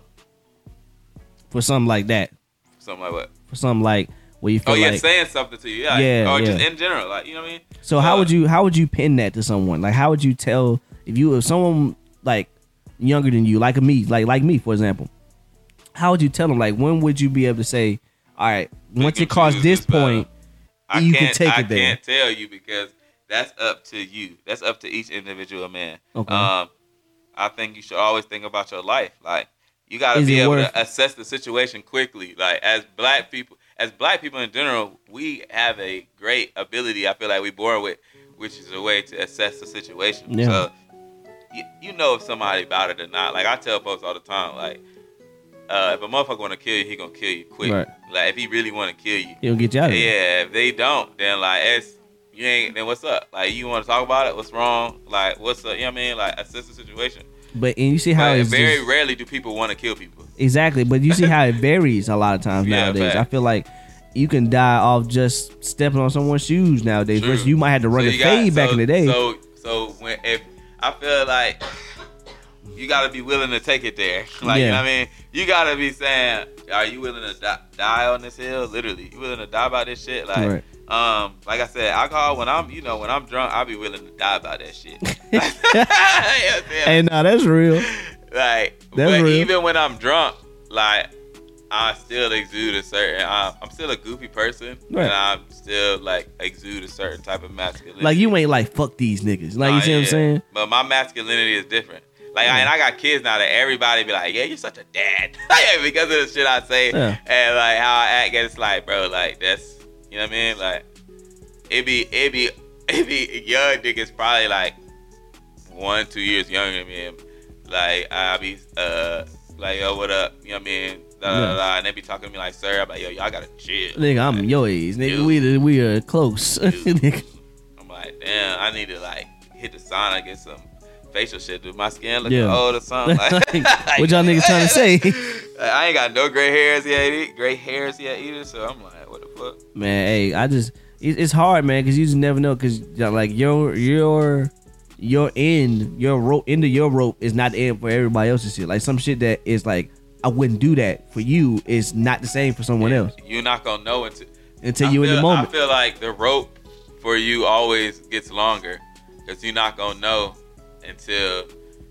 For something like that. something like what? For something like where you feel Oh yeah, like. saying something to you, yeah, Yeah, or just in general, like you know what I mean. So how Uh, would you how would you pin that to someone? Like how would you tell if you if someone like younger than you, like a me, like like me for example, how would you tell them? Like when would you be able to say, all right, once it crossed this point, I you can take I it there. I can't tell you because that's up to you. That's up to each individual man. Okay. Um, I think you should always think about your life. Like you got to be able worth- to assess the situation quickly. Like as black people, as black people in general, we have a great ability. I feel like we born with, which is a way to assess the situation. Yeah. So you, you know if somebody about it or not. Like I tell folks all the time, like. Uh, if a motherfucker want to kill you, he gonna kill you quick. Right. Like if he really want to kill you, it'll get you out yeah, if they don't, then like it's you ain't then what's up? Like you want to talk about it? What's wrong? Like what's up? You know what I mean? Like assess the situation. But and you see how But it's very just- rarely do people want to kill people. exactly. But you see how it varies a lot of times Yeah, nowadays. fact. I feel like you can die off just stepping on someone's shoes nowadays. True. Versus you might have to run So a you got- fade back so- in the day. So so when if I feel like you got to be willing to take it there. Like you know what I mean, you got to be saying, "Are you willing to di- die on this hill? Literally, you willing to die by this shit?" Like, Right. um, like I said, alcohol. When I'm, you know, when I'm drunk, I'll be willing to die about that shit. You know what I'm saying? Hey, nah, that's real. Like, That's but real. even when I'm drunk, like, I still exude a certain. I, I'm still a goofy person, Right. and I'm still like exude a certain type of masculinity. Like you ain't like fuck these niggas. Like you Nah, see what I'm saying? But my masculinity is different. Like, I, and I got kids now that everybody be like, "Yeah, you're such a dad," Yeah, because of the shit I say Yeah. and like how I act. And it's like, bro, like that's you know what I mean. Like, it be it be it be young niggas probably like one two years younger than me. Like I be uh like yo, what up? You know what I mean? Da, da, da, da. And they be talking to me like, sir, I'm like, yo, y'all gotta chill. Nigga, I'm your age. Nigga, we we are close. I'm like, damn, I need to like hit the sauna, get some facial shit. Do my skin look Yeah. old or something? Like, what y'all niggas trying to say? I ain't got no gray hairs yet, gray hairs yet either. So I'm like, what the fuck? man, hey, I just it's hard, man, because you just never know. Because like your your your end, your rope into your rope is not the end for everybody else's shit. Like some shit that is like I wouldn't do that for you is not the same for someone else You're not gonna know until until I you in the moment. I feel like the rope for you always gets longer because you're not gonna know until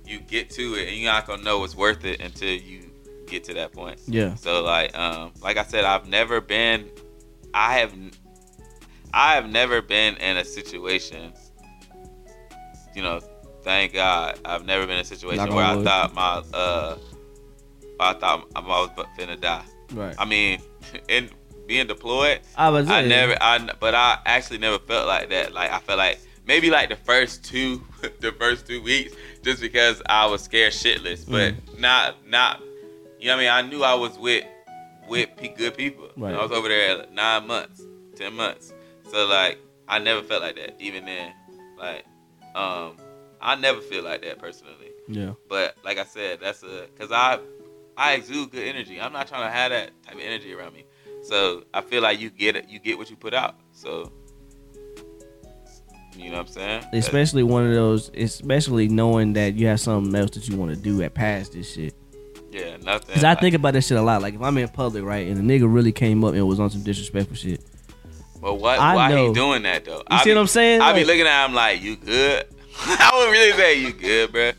you get to it, and you're not gonna know it's worth it until you get to that point. yeah, So like, um, like I said, I've never been, I have, I have never been in a situation. You know, thank God, I've never been in a situation where I thought my, uh, I thought I'm was finna die. right. I mean, in being deployed, I was I never, I, but I actually never felt like that. Like I felt like maybe like the first two, the first two weeks, just because I was scared shitless. But Mm-hmm. not, not, you know what I mean. I knew I was with, with good people. Right. I was over there like nine months, ten months. So like, I never felt like that. Even then, like, um, I never feel like that personally. yeah. But like I said, that's a because I I exude good energy. I'm not trying to have that type of energy around me. So I feel like you get it, you get what you put out. So you know what I'm saying? Especially one of those, especially knowing that you have something else that you want to do at past this shit. yeah, nothing. Cause I think about that shit a lot. Like if I'm in public, right, and a nigga really came up and was on some disrespectful shit. But what? I why know. he doing that though? You I see be, what I'm saying? I be looking at him like, you good? I would really say you good, bro.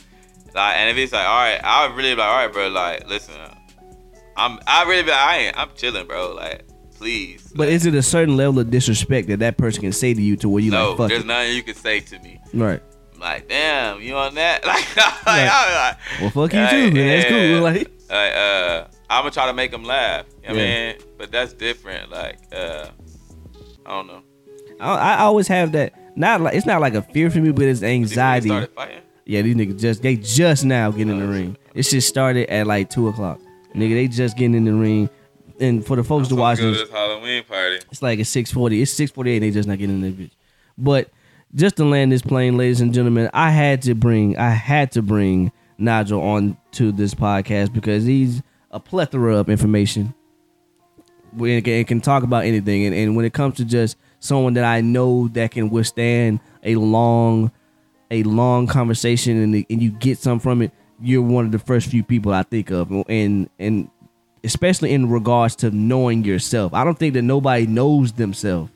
Like, and if he's like, all right, I would really be like, all right, bro. Like, listen, I'm, I really be like, I ain't, I'm chilling, bro. Like, please. But like, is it a certain level of disrespect that that person can say to you to where you no, like fuck there's it? nothing you can say to me. Right. I'm like, damn, you on that? Like, like. I'm Well, fuck you Like, too. Man. That's cool. Like, like, like, uh, I'm gonna try to make them laugh. You know what Yeah. I mean? But that's different. Like, uh, I don't know. I, I always have that. Not like it's not like a fear for me, but it's See, when they anxiety. Yeah, these niggas just they just now getting in the Oh, ring. This shit started at like two o'clock. Nigga, they just getting in the ring. And for the folks to watch this, Halloween party. it's like it's six forty. It's six forty eight. They just not getting in this bitch. But just to land this plane, ladies and gentlemen, I had to bring I had to bring Nigel on to this podcast because he's a plethora of information. We can, can talk about anything, and, and when it comes to just someone that I know that can withstand a long, a long conversation, and, and you get some from it, you're one of the first few people I think of, and and especially in regards to knowing yourself. I don't think that nobody knows themselves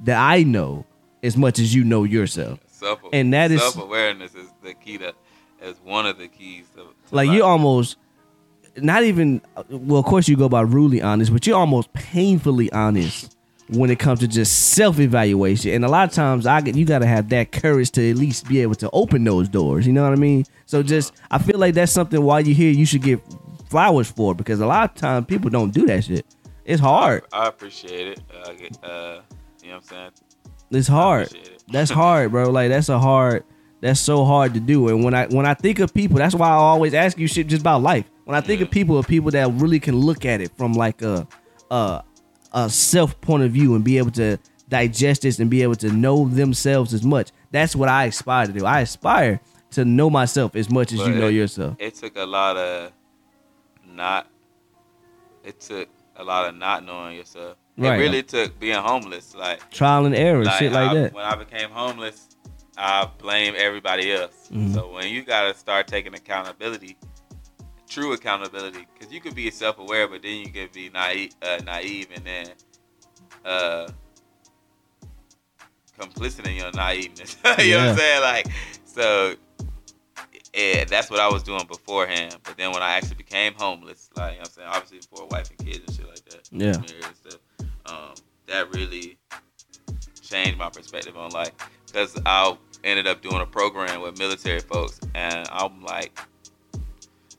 that I know as much as you know yourself. Self And that is- self awareness is the key to is one of the keys to, to Like life. you almost not even well, of course you go by rudely honest, but you're almost painfully honest when it comes to just self evaluation. And a lot of times I get you gotta have that courage to at least be able to open those doors. You know what I mean? So just I feel like that's something while you're here you should get flowers for because a lot of times people don't do that shit. It's hard. I appreciate it. Uh, I get, uh, you know what I'm saying? It's hard. it. That's hard, bro. Like that's a hard. That's so hard to do. And when I when I think of people, that's why I always ask you shit just about life. When I think of people, of people that really can look at it from like a a a self point of view and be able to digest this and be able to know themselves as much. That's what I aspire to do. I aspire to know myself as much as But you know it- yourself. It took a lot of not. It took a lot of not knowing yourself. Right. It really took being homeless. Like Trial and error, shit like I- that. When I became homeless, I blame everybody else. Mhm. So when you gotta start taking accountability, true accountability, because you could be self-aware, but then you could be naive, uh, naive, and then uh, complicit in your naiveness. you know what I'm saying? Like, so yeah, that's what I was doing beforehand. But then when I actually became homeless, like you know what I'm saying, obviously for a wife and kids and shit like that, Yeah. stuff, um, that really changed my perspective on life. Because I ended up doing a program with military folks, and I'm like,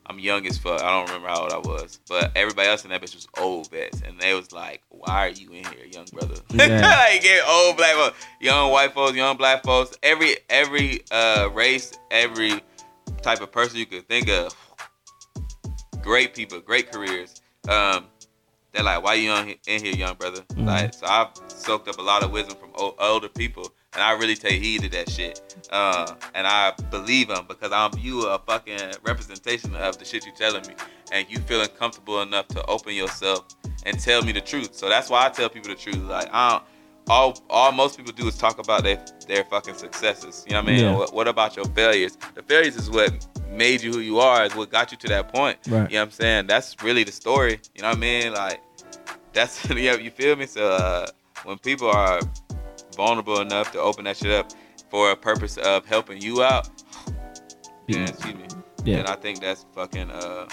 I'm young as fuck. I don't remember how old I was, but everybody else in that bitch was old vets, and they was like, "Why are you in here, young brother?" Yeah. like get old black folks, young white folks, young black folks, every every uh, race, every type of person you could think of. Great people, great careers. Um, they're like, "Why you on, in here, young brother?" Mhm. Like, so I've soaked up a lot of wisdom from o- older people, and I really take heed to that shit. Uh, and I believe them because I'm you a fucking representation of the shit you telling me, and you feeling comfortable enough to open yourself and tell me the truth. So that's why I tell people the truth. Like, I don't. All, all most people do is talk about their their fucking successes. You know what I mean? Yeah. What, what about your failures? The failures is what made you who you are. Is what got you to that point. Right. You know what I'm saying? That's really the story. You know what I mean? Like, that's yeah. You feel me? So uh, when people are vulnerable enough to open that shit up for a purpose of helping you out, yeah, excuse me. Yeah. And I think that's fucking uh,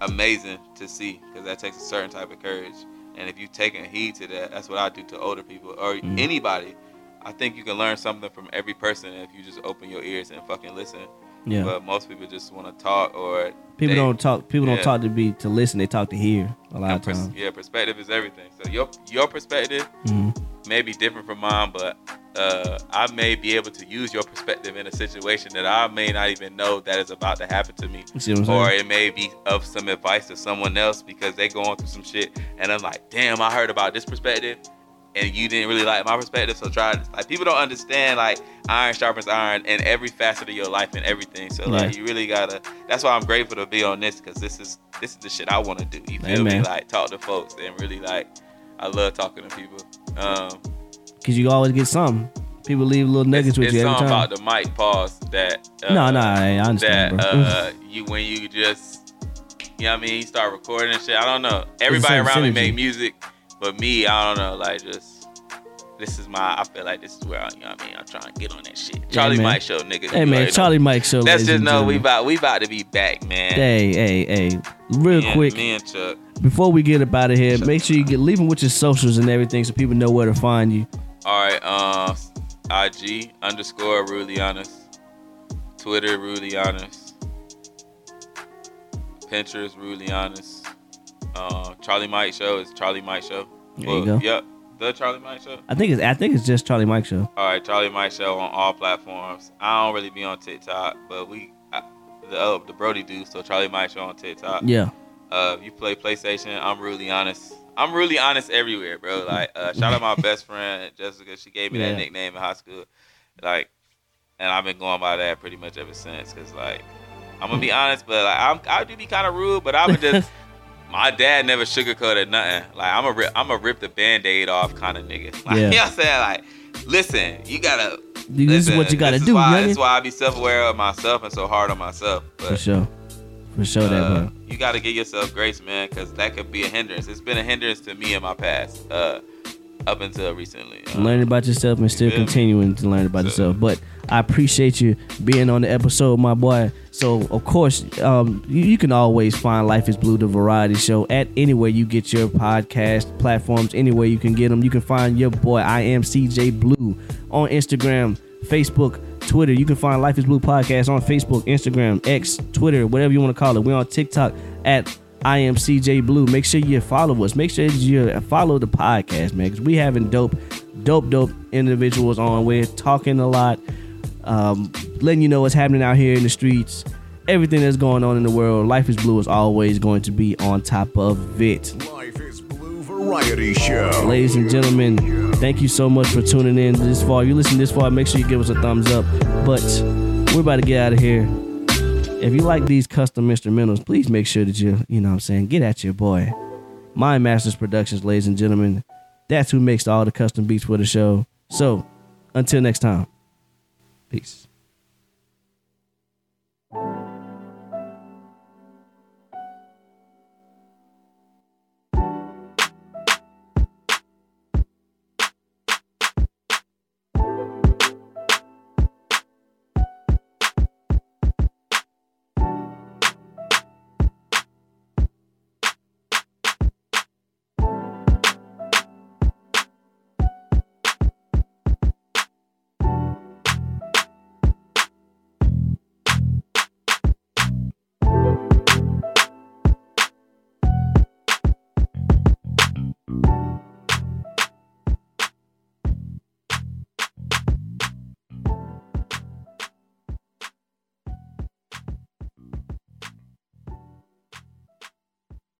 amazing to see because that takes a certain type of courage. And if you taking heed to that, that's what I do to older people or Mhm. anybody. I think you can learn something from every person if you just open your ears and fucking listen. Yeah. But most people just want to talk or people they- don't talk. People don't talk to be to listen. They talk to hear a lot and of pers- times. yeah, perspective is everything. So your your perspective Mhm. may be different from mine, but uh, I may be able to use your perspective in a situation that I may not even know that is about to happen to me. See what I'm? Or it may be of some advice to someone else because they going through some shit, and I'm like, damn, I heard about this perspective, and you didn't really like my perspective. So try this. like people don't understand like iron sharpens iron in every facet of your life and everything. So like Yeah. you really gotta. That's why I'm grateful to be on this because this is this is the shit I want to do. You feel me? Like talk to folks and really like I love talking to people. Um, Cause you always get something. People leave little nuggets it's, with it's you every something time. about the mic pause that. Uh, no, no, I, understand, that bro. uh, you when you just you know what I mean, you start recording and shit. I don't know. Everybody around me make music, but me, I don't know. Like just this is my. I feel like this is where I, you know what I mean. I'm trying to get on that shit. Charlie man. Mike show, nigga. hey man. Charlie Mike show. Let's just know we about we about to be back, man. Hey, hey, hey. Real Me and- quick, me and Chuck. before we get up out of here, make sure you get leave them with your socials and everything so people know where to find you. All right, uh, IG underscore Rulianis, Twitter Rulianis, Pinterest Rulianis, uh, Charlie Mike Show is Charlie Mike Show. There you go. Yep, the Charlie Mike Show. I think it's I think it's just Charlie Mike show. All right, Charlie Mike Show on all platforms. I don't really be on TikTok, but we I, the uh, the Brody do. So Charlie Mike Show on TikTok. Yeah. Uh, you play PlayStation, I'm really honest. I'm really honest everywhere, bro. Like, uh, shout out my best friend Jessica. She gave me Yeah. that nickname in high school. Like, and I've been going by that pretty much ever since. Cause like, I'm gonna be honest, but like, I'm I do be kind of rude, but I'm just. My dad never sugarcoated nothing. Like I'm a rip, I'm a rip the band-aid off kind of nigga. Like, Yeah. You know what I'm saying? Like, listen, you gotta. This is what you gotta do, why, youngin. this is why I be self-aware of myself and so hard on myself. But For sure. For sure that, uh, bro. you got to give yourself grace, man, because that could be a hindrance. It's been a hindrance to me in my past, uh, up until recently. Uh, Learning about yourself and still continuing to learn about So- yourself. But I appreciate you being on the episode, my boy. So of course, um, you, you can always find Life is Blue, the variety show, at anywhere you get your podcast platforms. Anywhere you can get them, you can find your boy. I am CJ Blue on Instagram, Facebook, Twitter. You can find Life is Blue podcast on Facebook, Instagram, X, Twitter, whatever you want to call it. We're on TikTok at I am CJ Blue. Make sure you follow us. Make sure you follow the podcast, man, because we having dope, dope, dope individuals on. We're talking a lot, um, letting you know what's happening out here in the streets, everything that's going on in the world. Life is Blue is always going to be on top of it. Variety Show. Ladies and gentlemen, thank you so much for tuning in this far. If you listen this far, make sure you give us a thumbs up. But we're about to get out of here. If you like these custom instrumentals, please make sure that you, you know what I'm saying, get at your boy. My Masters Productions, ladies and gentlemen. That's who makes all the custom beats for the show. So, until next time. Peace.